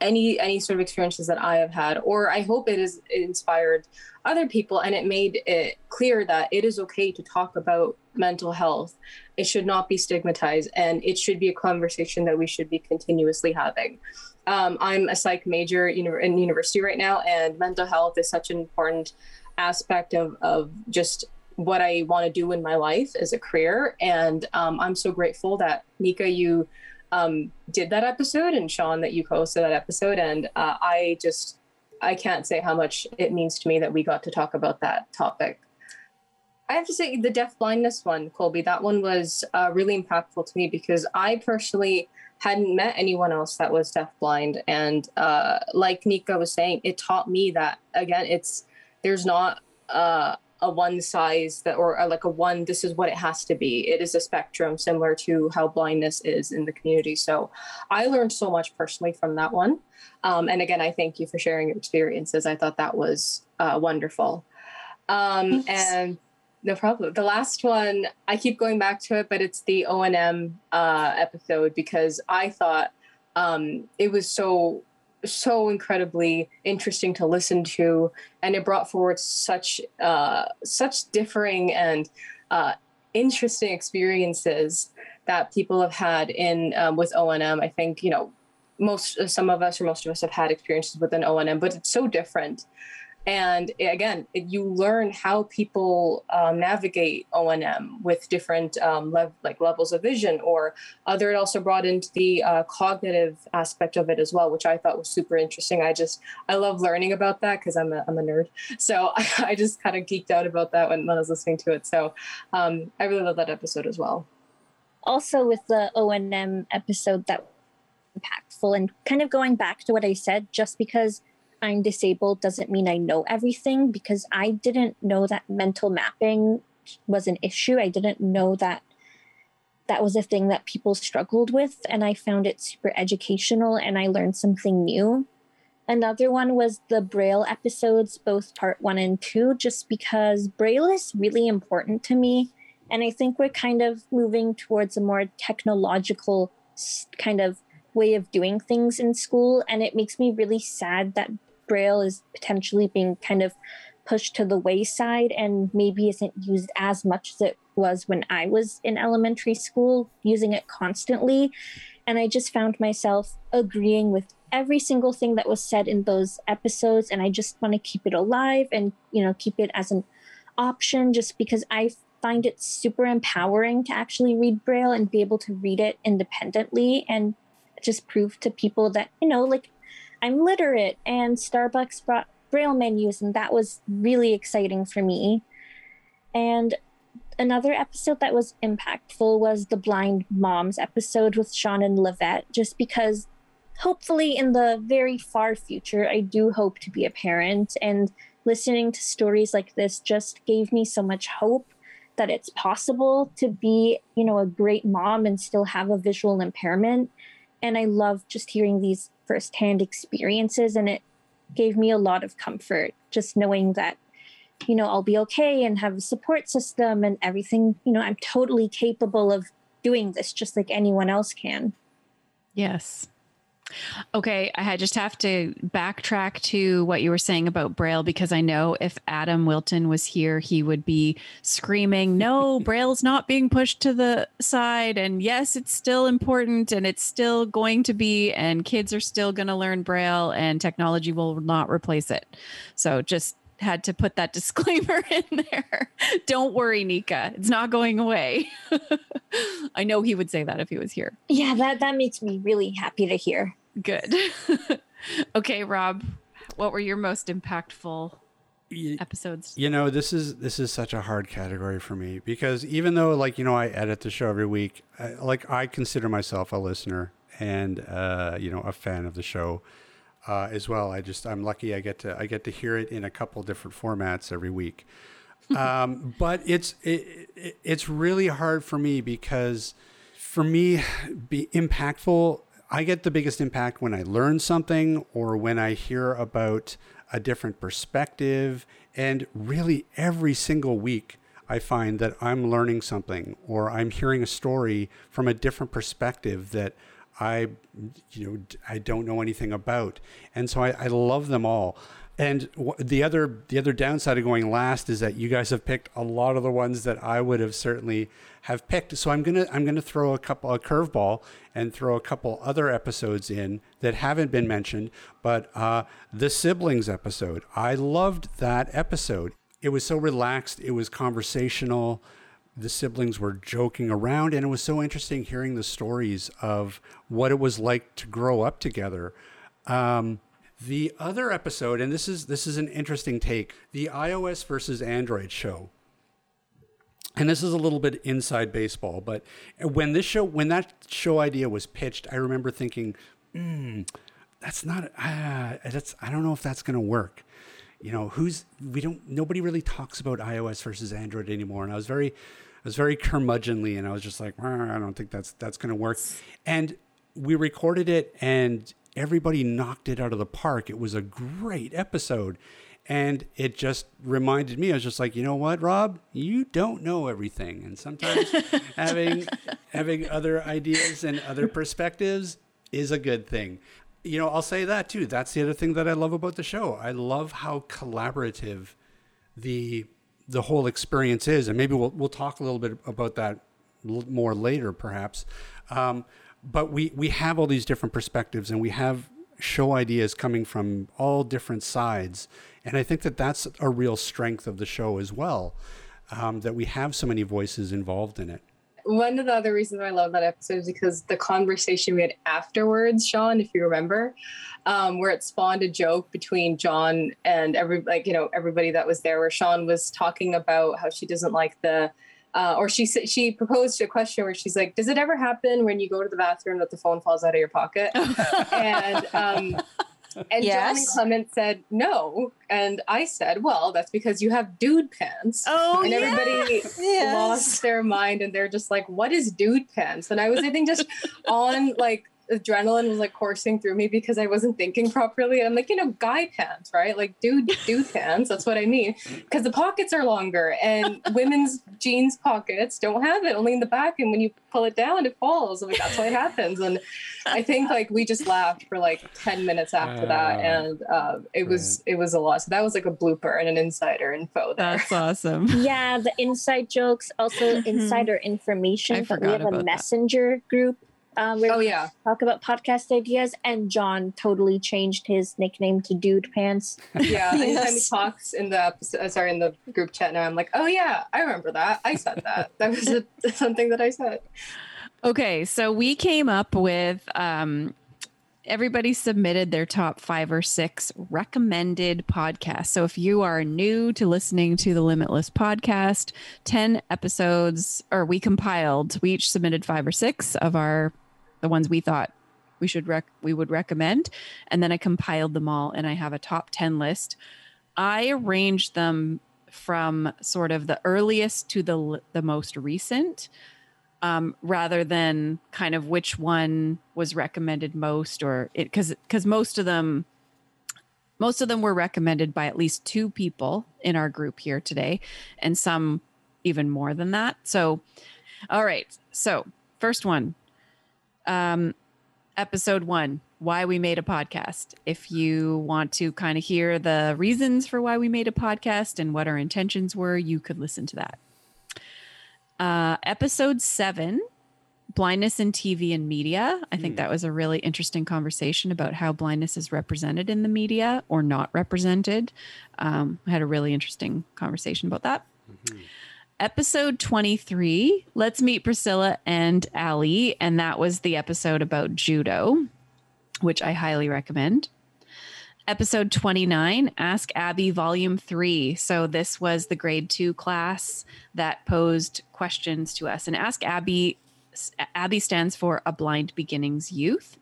any any sort of experiences that I have had, or I hope it has inspired other people, and it made it clear that it is okay to talk about mental health. It should not be stigmatized, and it should be a conversation that we should be continuously having. Um, I'm a psych major in university right now, and mental health is such an important aspect of of just what I want to do in my life as a career. And um, I'm so grateful that Nika, you um, did that episode and Sean that you co-hosted that episode. And uh, I just, I can't say how much it means to me that we got to talk about that topic. I have to say the deaf blindness one, Colby, that one was uh, really impactful to me because I personally hadn't met anyone else that was deaf blind. And uh, like Nika was saying, it taught me that again, it's, there's not uh, a one size that or, or like a one this is what it has to be. It is a spectrum similar to how blindness is in the community. So i learned so much personally from that one. Um, and again i thank you for sharing your experiences. I thought that was uh, wonderful. Um, and no problem the last one i keep going back to it but it's the o&m uh, episode because i thought um, it was so so incredibly interesting to listen to, and it brought forward such uh, such differing and uh, interesting experiences that people have had in um, with O and M. I think you know most some of us or most of us have had experiences with an O and M, but it's so different and again you learn how people um, navigate o&m with different um, lev- like levels of vision or other it also brought into the uh, cognitive aspect of it as well which i thought was super interesting. I just i love learning about that because I'm a, I'm a nerd. So I, I just kind of geeked out about that when, when i was listening to it. So um, i really love that episode as well. Also, with the O&M episode, that was impactful and kind of going back to what I said, just because I'm disabled doesn't mean I know everything because I didn't know that mental mapping was an issue. I didn't know that that was a thing that people struggled with. And I found it super educational and I learned something new. Another one was the Braille episodes, both part one and two, just because Braille is really important to me. And I think we're kind of moving towards a more technological kind of way of doing things in school. And it makes me really sad that Braille is potentially being kind of pushed to the wayside and maybe isn't used as much as it was when I was in elementary school, using it constantly. And I just found myself agreeing with every single thing that was said in those episodes. And I just want to keep it alive and, you know, keep it as an option just because I find it super empowering to actually read Braille and be able to read it independently and just prove to people that, you know, like I'm literate and Starbucks brought Braille menus, and that was really exciting for me. And another episode that was impactful was the Blind Moms episode with Sean and Lavette, just because hopefully in the very far future, I do hope to be a parent. And listening to stories like this just gave me so much hope that it's possible to be, you know, a great mom and still have a visual impairment. And I love just hearing these firsthand experiences. And it gave me a lot of comfort just knowing that you know i'll be okay and have a support system and everything you know i'm totally capable of doing this just like anyone else can yes Okay, I just have to backtrack to what you were saying about Braille because I know if Adam Wilton was here, he would be screaming, No, Braille's not being pushed to the side. And yes, it's still important and it's still going to be, and kids are still going to learn Braille and technology will not replace it. So just had to put that disclaimer in there. Don't worry, Nika. It's not going away. I know he would say that if he was here. Yeah, that, that makes me really happy to hear. Good. okay, Rob, what were your most impactful episodes? You know, this is this is such a hard category for me because even though like, you know, I edit the show every week, I, like I consider myself a listener and uh, you know, a fan of the show. Uh, as well. I just I'm lucky I get to I get to hear it in a couple different formats every week. um, but it's it, it, it's really hard for me because for me be impactful I get the biggest impact when I learn something or when I hear about a different perspective. And really, every single week, I find that I'm learning something or I'm hearing a story from a different perspective that I, you know, I don't know anything about. And so I, I love them all. And the other the other downside of going last is that you guys have picked a lot of the ones that I would have certainly have picked. So I'm gonna I'm gonna throw a couple a curveball and throw a couple other episodes in that haven't been mentioned. But uh, the siblings episode, I loved that episode. It was so relaxed. It was conversational. The siblings were joking around, and it was so interesting hearing the stories of what it was like to grow up together. Um, the other episode, and this is this is an interesting take, the iOS versus Android show. And this is a little bit inside baseball, but when this show, when that show idea was pitched, I remember thinking, mm, "That's not. Uh, that's. I don't know if that's going to work." You know, who's we don't. Nobody really talks about iOS versus Android anymore, and I was very, I was very curmudgeonly, and I was just like, I don't think that's that's going to work. And we recorded it, and everybody knocked it out of the park. It was a great episode. And it just reminded me, I was just like, you know what, Rob, you don't know everything. And sometimes having having other ideas and other perspectives is a good thing. You know, I'll say that too. That's the other thing that I love about the show. I love how collaborative the the whole experience is. And maybe we'll we'll talk a little bit about that more later, perhaps. Um, but we we have all these different perspectives and we have show ideas coming from all different sides. And i think that that's a real strength of the show as well um, that we have so many voices involved in it. One of the other reasons I love that episode is because the conversation we had afterwards, Sean, if you remember, um, where it spawned a joke between John and every like you know everybody that was there, where Sean was talking about how she doesn't like the uh, or she she proposed a question where she's like, "Does it ever happen when you go to the bathroom that the phone falls out of your pocket?" and um, and yes. John and Clement said no, and I said, "Well, that's because you have dude pants." Oh, and everybody yes. lost their mind, and they're just like, "What is dude pants?" And I was, I think, just on like adrenaline was like coursing through me because I wasn't thinking properly. And I'm like, you know, guy pants, right? Like dude, dude pants. That's what I mean. Because the pockets are longer and women's jeans pockets don't have it, only in the back. And when you pull it down, it falls. I'm like, that's why it happens. And I think like we just laughed for like 10 minutes after uh, that. Ah, and uh, it was, right. it was a lot. So that was like a blooper and an insider info there. That's awesome. Yeah. The inside jokes, also mm-hmm. insider information. I forgot we have a messenger that. group Um, where Oh yeah. talk about podcast ideas, and John totally changed his nickname to Dude Pants. Yeah. Anytime he talks in the episode, uh, sorry, in the group chat now, I'm like, oh yeah, I remember that. I said that. That was a, something that I said. Okay, so we came up with um, everybody submitted their top five or six recommended podcasts. So if you are new to listening to the Limitless podcast, 10 episodes, or we compiled, we each submitted five or six of our, the ones we thought we should rec- we would recommend. And then I compiled them all and I have a top 10 list. I arranged them from sort of the earliest to the the most recent um, rather than kind of which one was recommended most or it because because most of them most of them were recommended by at least two people in our group here today and some even more than that so all right so first one um episode one why we made a podcast if you want to kind of hear the reasons for why we made a podcast and what our intentions were you could listen to that uh, episode seven, blindness in TV and media. I think that was a really interesting conversation about how blindness is represented in the media or not represented. Um, I had a really interesting conversation about that. Episode 23, Let's Meet Priscilla and Ali. And that was the episode about judo, which I highly recommend episode 29 ask abby volume 3 so this was the grade 2 class that posed questions to us and ask abby abby stands for a blind beginnings youth.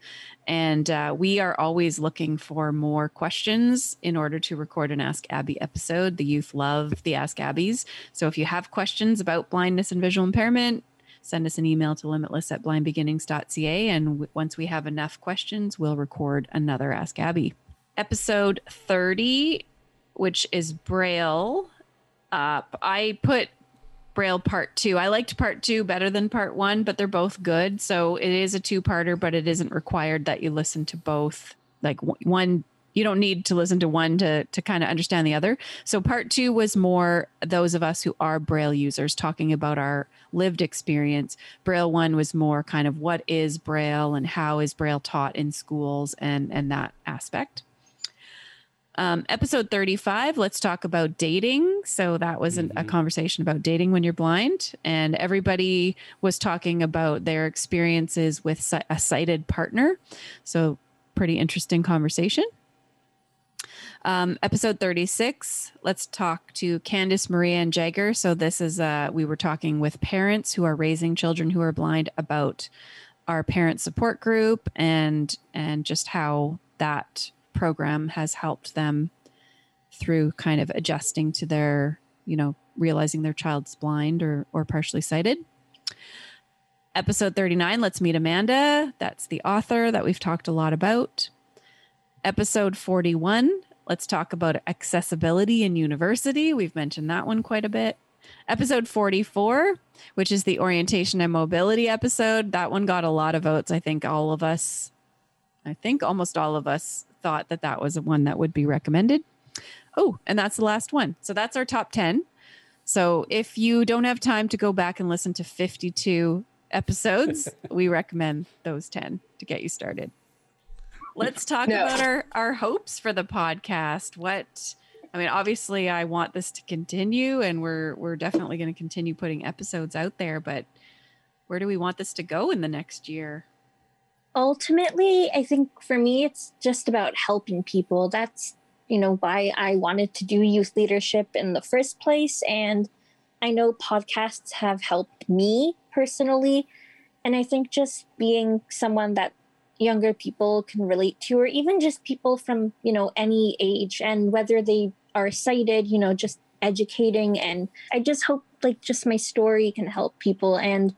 And uh, we are always looking for more questions in order to record an ask abby episode. The youth love the ask abbies. So if you have questions about blindness and visual impairment send us an email to limitless at blindbeginnings.ca and w- once we have enough questions we'll record another ask abby. Episode 30, which is Braille. Uh, I put Braille part two. I liked part two better than part one, but they're both good. So it is a two parter, but it isn't required that you listen to both. Like one, you don't need to listen to one to, to kind of understand the other. So part two was more those of us who are Braille users talking about our lived experience. Braille one was more kind of what is Braille and how is Braille taught in schools and, and that aspect. Um, episode 35, let's talk about dating. So, that was an, a conversation about dating when you're blind. And everybody was talking about their experiences with a sighted partner. So, pretty interesting conversation. Um, episode 36, let's talk to Candice, Maria, and Jagger. So, this is, uh, we were talking with parents who are raising children who are blind about our parent support group and and just how that program has helped them through kind of adjusting to their you know realizing their child's blind or or partially sighted. Episode 39 let's meet amanda. That's the author that we've talked a lot about. Episode 41 let's talk about accessibility in university. We've mentioned that one quite a bit. Episode 44 which is the orientation and mobility episode. That one got a lot of votes. I think all of us i think almost all of us thought that that was one that would be recommended oh and that's the last one so that's our top 10 so if you don't have time to go back and listen to 52 episodes we recommend those 10 to get you started let's talk No. about our our hopes for the podcast what I mean, obviously, I want this to continue, and we're we're definitely going to continue putting episodes out there. But where do we want this to go in the next year? Ultimately i think for me it's just about helping people. That's you know why i wanted to do youth leadership in the first place. And i know podcasts have helped me personally. And i think just being someone that younger people can relate to or even just people from you know any age and whether they are sighted you know just educating. And i just hope like just my story can help people. And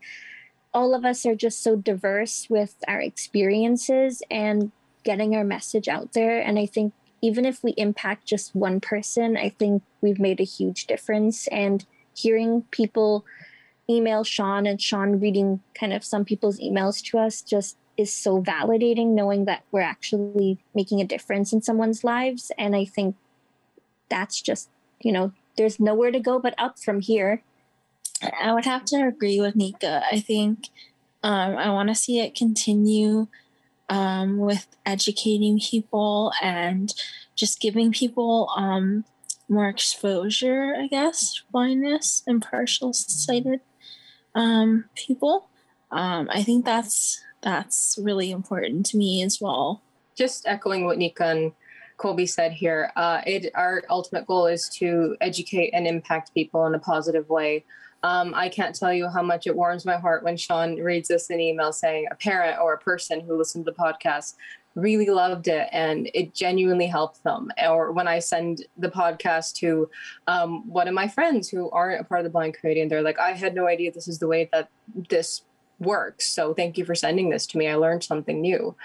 all of us are just so diverse with our experiences and getting our message out there. And I think even if we impact just one person, I think we've made a huge difference. And hearing people email Sean and Sean reading kind of some people's emails to us just is so validating knowing that we're actually making a difference in someone's lives. And I think that's just, you know, there's nowhere to go but up from here. I would have to agree with Nika. I think Um, I want to see it continue um, with educating people and just giving people um, more exposure, I guess, blindness impartial sighted um, people. Um, I think that's that's really important to me as well. Just echoing what Nika and Colby said here, uh, it our ultimate goal is to educate and impact people in a positive way. Um, I can't tell you how much it warms my heart when Sean reads us an email saying a parent or a person who listened to the podcast really loved it and it genuinely helped them. Or when I send the podcast to um, one of my friends who aren't a part of the blind community and they're like, I had no idea this is the way that this works. So thank you for sending this to me. I learned something new.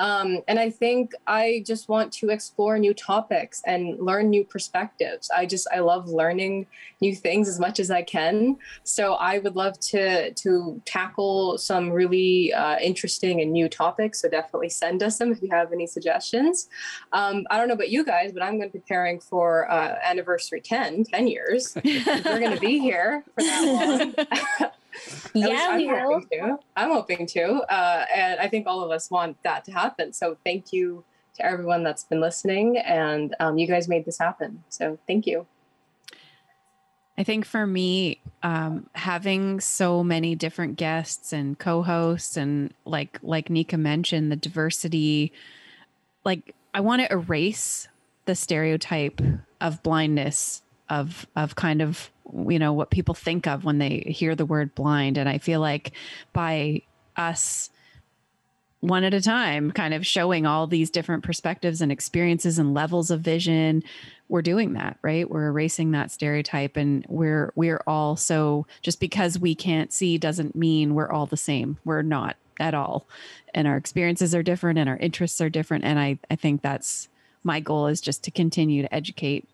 Um, and I think I just want to explore new topics and learn new perspectives. I just I love learning new things as much as I can. So I would love to to tackle some really uh, interesting and new topics. So definitely send us them if you have any suggestions. Um, I don't know about you guys, but I'm going to be preparing for uh, anniversary 10, 10 years. We're going to be here for that long. yeah, I'm we will. hoping to. I'm hoping to. Uh, and I think all of us want that to happen. So thank you to everyone that's been listening. And um, you guys made this happen. So thank you. I think for me, um, having so many different guests and co-hosts, and like like Nika mentioned, the diversity, like I want to erase the stereotype of blindness of of kind of you know what people think of when they hear the word blind, and I feel like by us one at a time, kind of showing all these different perspectives and experiences and levels of vision. We're doing that, right? We're erasing that stereotype and we're we're all so just because we can't see doesn't mean we're all the same. We're not at all. And our experiences are different and our interests are different. And I, I think that's my goal is just to continue to educate.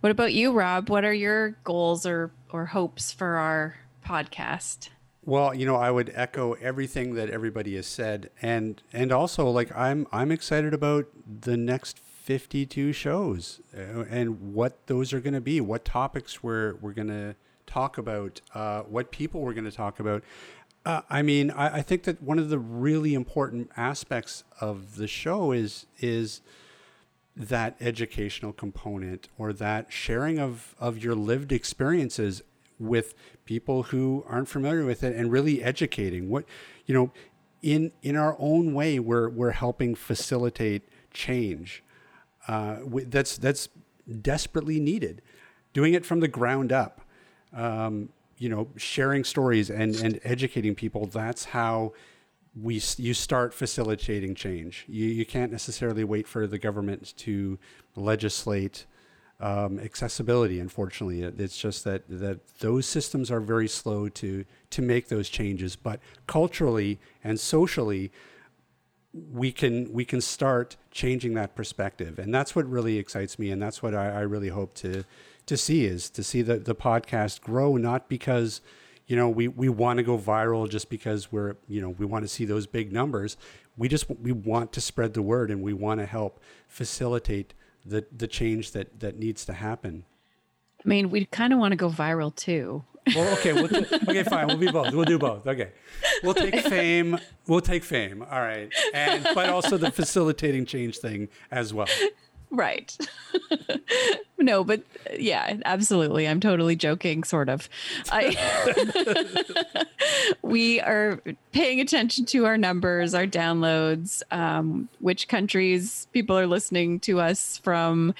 What about you, Rob? What are your goals or or hopes for our podcast? Well, you know, I would echo everything that everybody has said, and and also like I'm I'm excited about the next 52 shows uh, and what those are going to be, what topics we're we're going to talk about, uh, what people we're going to talk about. Uh, I mean, I, I think that one of the really important aspects of the show is is that educational component or that sharing of of your lived experiences with people who aren't familiar with it and really educating. What you know in in our own way we're we're helping facilitate change uh, that's that's desperately needed. Doing it from the ground up um, you know sharing stories and and educating people that's how we you start facilitating change you, you can't necessarily wait for the government to legislate um, accessibility. Unfortunately, it's just that that those systems are very slow to to make those changes. But culturally and socially, we can we can start changing that perspective, and that's what really excites me, and that's what I, I really hope to to see is to see the the podcast grow, not because you know we we want to go viral just because we're you know we want to see those big numbers we just we want to spread the word and we want to help facilitate the the change that that needs to happen. I mean, we kind of want to go viral too. Well, okay, we'll okay, fine. We'll be both. We'll do both. Okay, we'll take fame. We'll take fame. All right, and but also the facilitating change thing as well. Right. no, but yeah, absolutely. I'm totally joking, sort of. I we are paying attention to our numbers, our downloads, um, which countries people are listening to us from.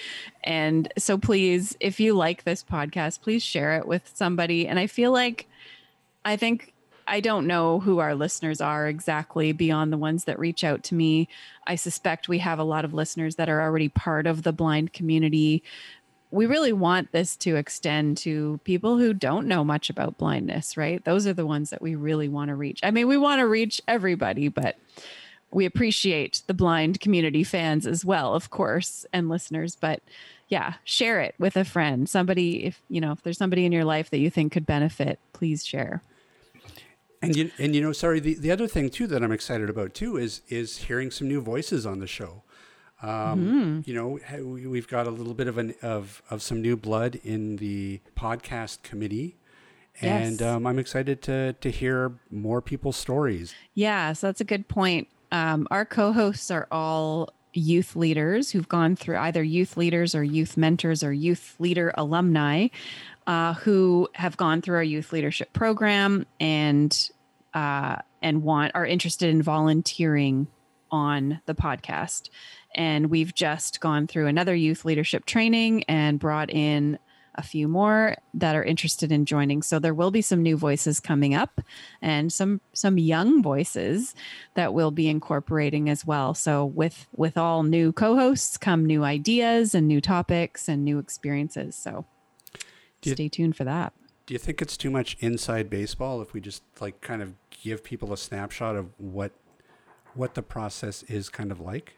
And so please, if you like this podcast, please share it with somebody. And I feel like I think I don't know who our listeners are exactly beyond the ones that reach out to me. I suspect we have a lot of listeners that are already part of the blind community. We really want this to extend to people who don't know much about blindness, right? Those are the ones that we really want to reach. I mean, we want to reach everybody, but we appreciate the blind community fans as well, of course, and listeners, but yeah, share it with a friend. Somebody if, you know, if there's somebody in your life that you think could benefit, please share. And you and you know, sorry, the, the other thing too that I'm excited about too is is hearing some new voices on the show. Um, mm-hmm. You know, we've got a little bit of an of of some new blood in the podcast committee, And Yes. um, I'm excited to to hear more people's stories. Yeah, so that's a good point. Um, our co hosts are all youth leaders who've gone through either youth leaders or youth mentors or youth leader alumni uh, who have gone through our youth leadership program and uh, and want are interested in volunteering on the podcast. And we've just gone through another youth leadership training and brought in a few more that are interested in joining. So there will be some new voices coming up and some some young voices that we'll be incorporating as well. So with with all new co-hosts come new ideas and new topics and new experiences. So you- stay tuned for that. Do you think it's too much inside baseball if we just like kind of give people a snapshot of what what the process is kind of like?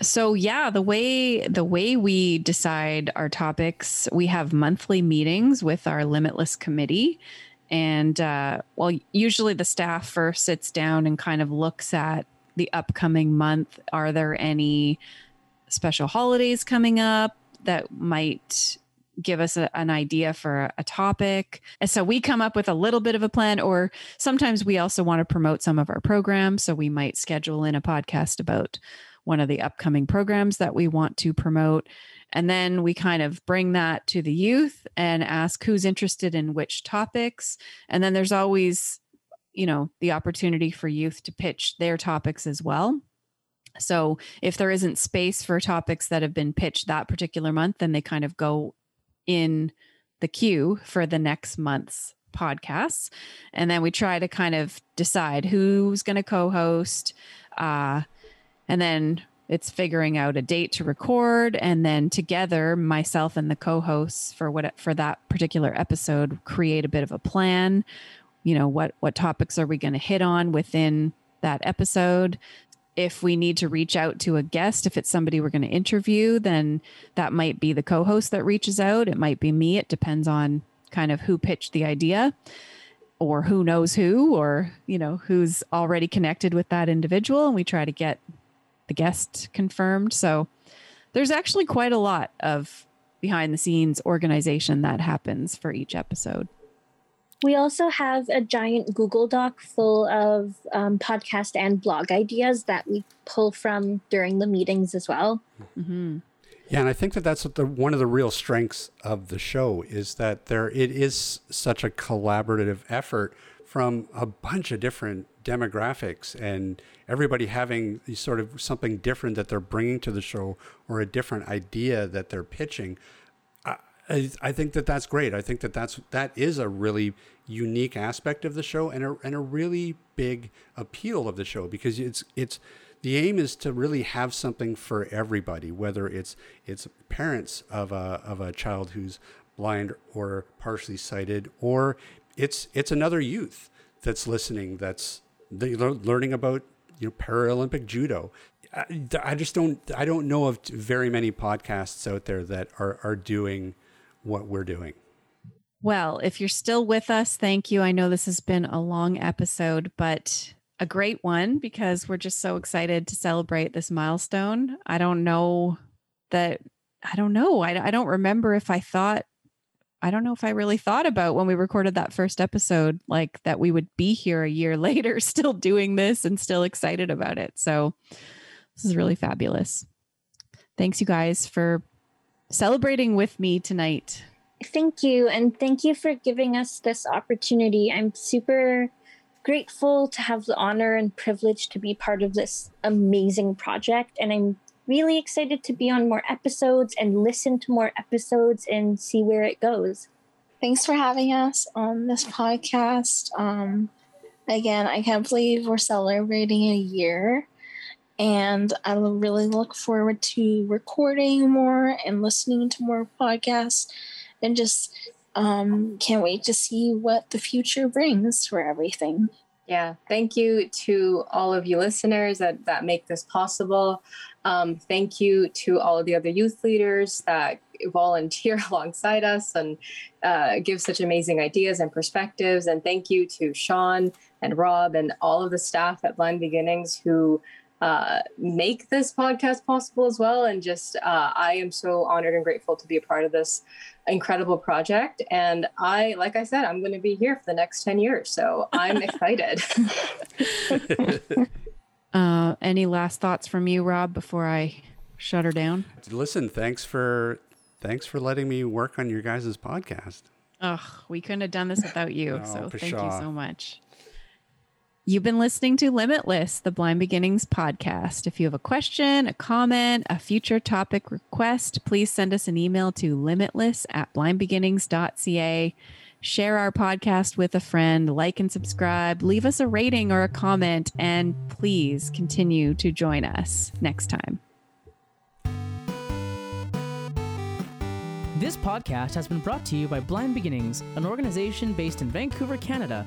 So yeah, the way the way we decide our topics, we have monthly meetings with our limitless committee, and uh, well, usually the staff first sits down and kind of looks at the upcoming month. Are there any special holidays coming up that might give us a, an idea for a, a topic? And so we come up with a little bit of a plan, or sometimes we also want to promote some of our programs, so we might schedule in a podcast about one of the upcoming programs that we want to promote. And then we kind of bring that to the youth and ask who's interested in which topics. And then there's always, you know, the opportunity for youth to pitch their topics as well. So if there isn't space for topics that have been pitched that particular month, then they kind of go in the queue for the next month's podcasts. And then we try to kind of decide who's going to co host. Uh, and then it's figuring out a date to record and then together myself and the co-hosts for what for that particular episode create a bit of a plan you know what what topics are we going to hit on within that episode if we need to reach out to a guest if it's somebody we're going to interview then that might be the co-host that reaches out it might be me it depends on kind of who pitched the idea or who knows who or you know who's already connected with that individual and we try to get the guest confirmed. So there's actually quite a lot of behind the scenes organization that happens for each episode. We also have a giant Google Doc full of um, podcast and blog ideas that we pull from during the meetings as well. hmm Yeah, and I think that that's what the one of the real strengths of the show is that there it is such a collaborative effort from a bunch of different demographics and everybody having sort of something different that they're bringing to the show or a different idea that they're pitching. I, I think that that's great. I think that that's that is a really unique aspect of the show and a, and a really big appeal of the show because it's it's the aim is to really have something for everybody, whether it's it's parents of a of a child who's blind or partially sighted, or it's it's another youth that's listening that's learning about you know Paralympic judo. I, I just don't I don't know of very many podcasts out there that are are doing what we're doing. Well, if you're still with us, thank you. I know this has been a long episode, but a great one because we're just so excited to celebrate this milestone. I don't know that, I don't know. I, I don't remember if I thought, I don't know if I really thought about when we recorded that first episode, like that we would be here a year later, still doing this and still excited about it. So this is really fabulous. Thanks, you guys, for celebrating with me tonight. Thank you. And thank you for giving us this opportunity. I'm super grateful to have the honor and privilege to be part of this amazing project. And I'm really excited to be on more episodes and listen to more episodes and see where it goes. Thanks for having us on this podcast. Um, again, I can't believe we're celebrating a year. And I really look forward to recording more and listening to more podcasts and just um, can't wait to see what the future brings for everything. Yeah, thank you to all of you listeners that, that make this possible. Um, thank you to all of the other youth leaders that volunteer alongside us and uh, give such amazing ideas and perspectives. And thank you to Sean and Rob and all of the staff at Blind Beginnings who uh, make this podcast possible as well. And just, uh, I am so honored and grateful to be a part of this incredible project. And I, like I said, I'm going to be here for the next 10 years. So I'm excited. uh, any last thoughts from you, Rob, before I shut her down? Listen, thanks for thanks for letting me work on your guys' podcast. Ugh, we couldn't have done this without you. so thank you so much. You've been listening to Limitless, the Blind Beginnings podcast. If you have a question, a comment, a future topic request, please send us an email to limitless at blindbeginnings.ca. Share our podcast with a friend, like and subscribe, leave us a rating or a comment, and please continue to join us next time. This podcast has been brought to you by Blind Beginnings, an organization based in Vancouver, Canada,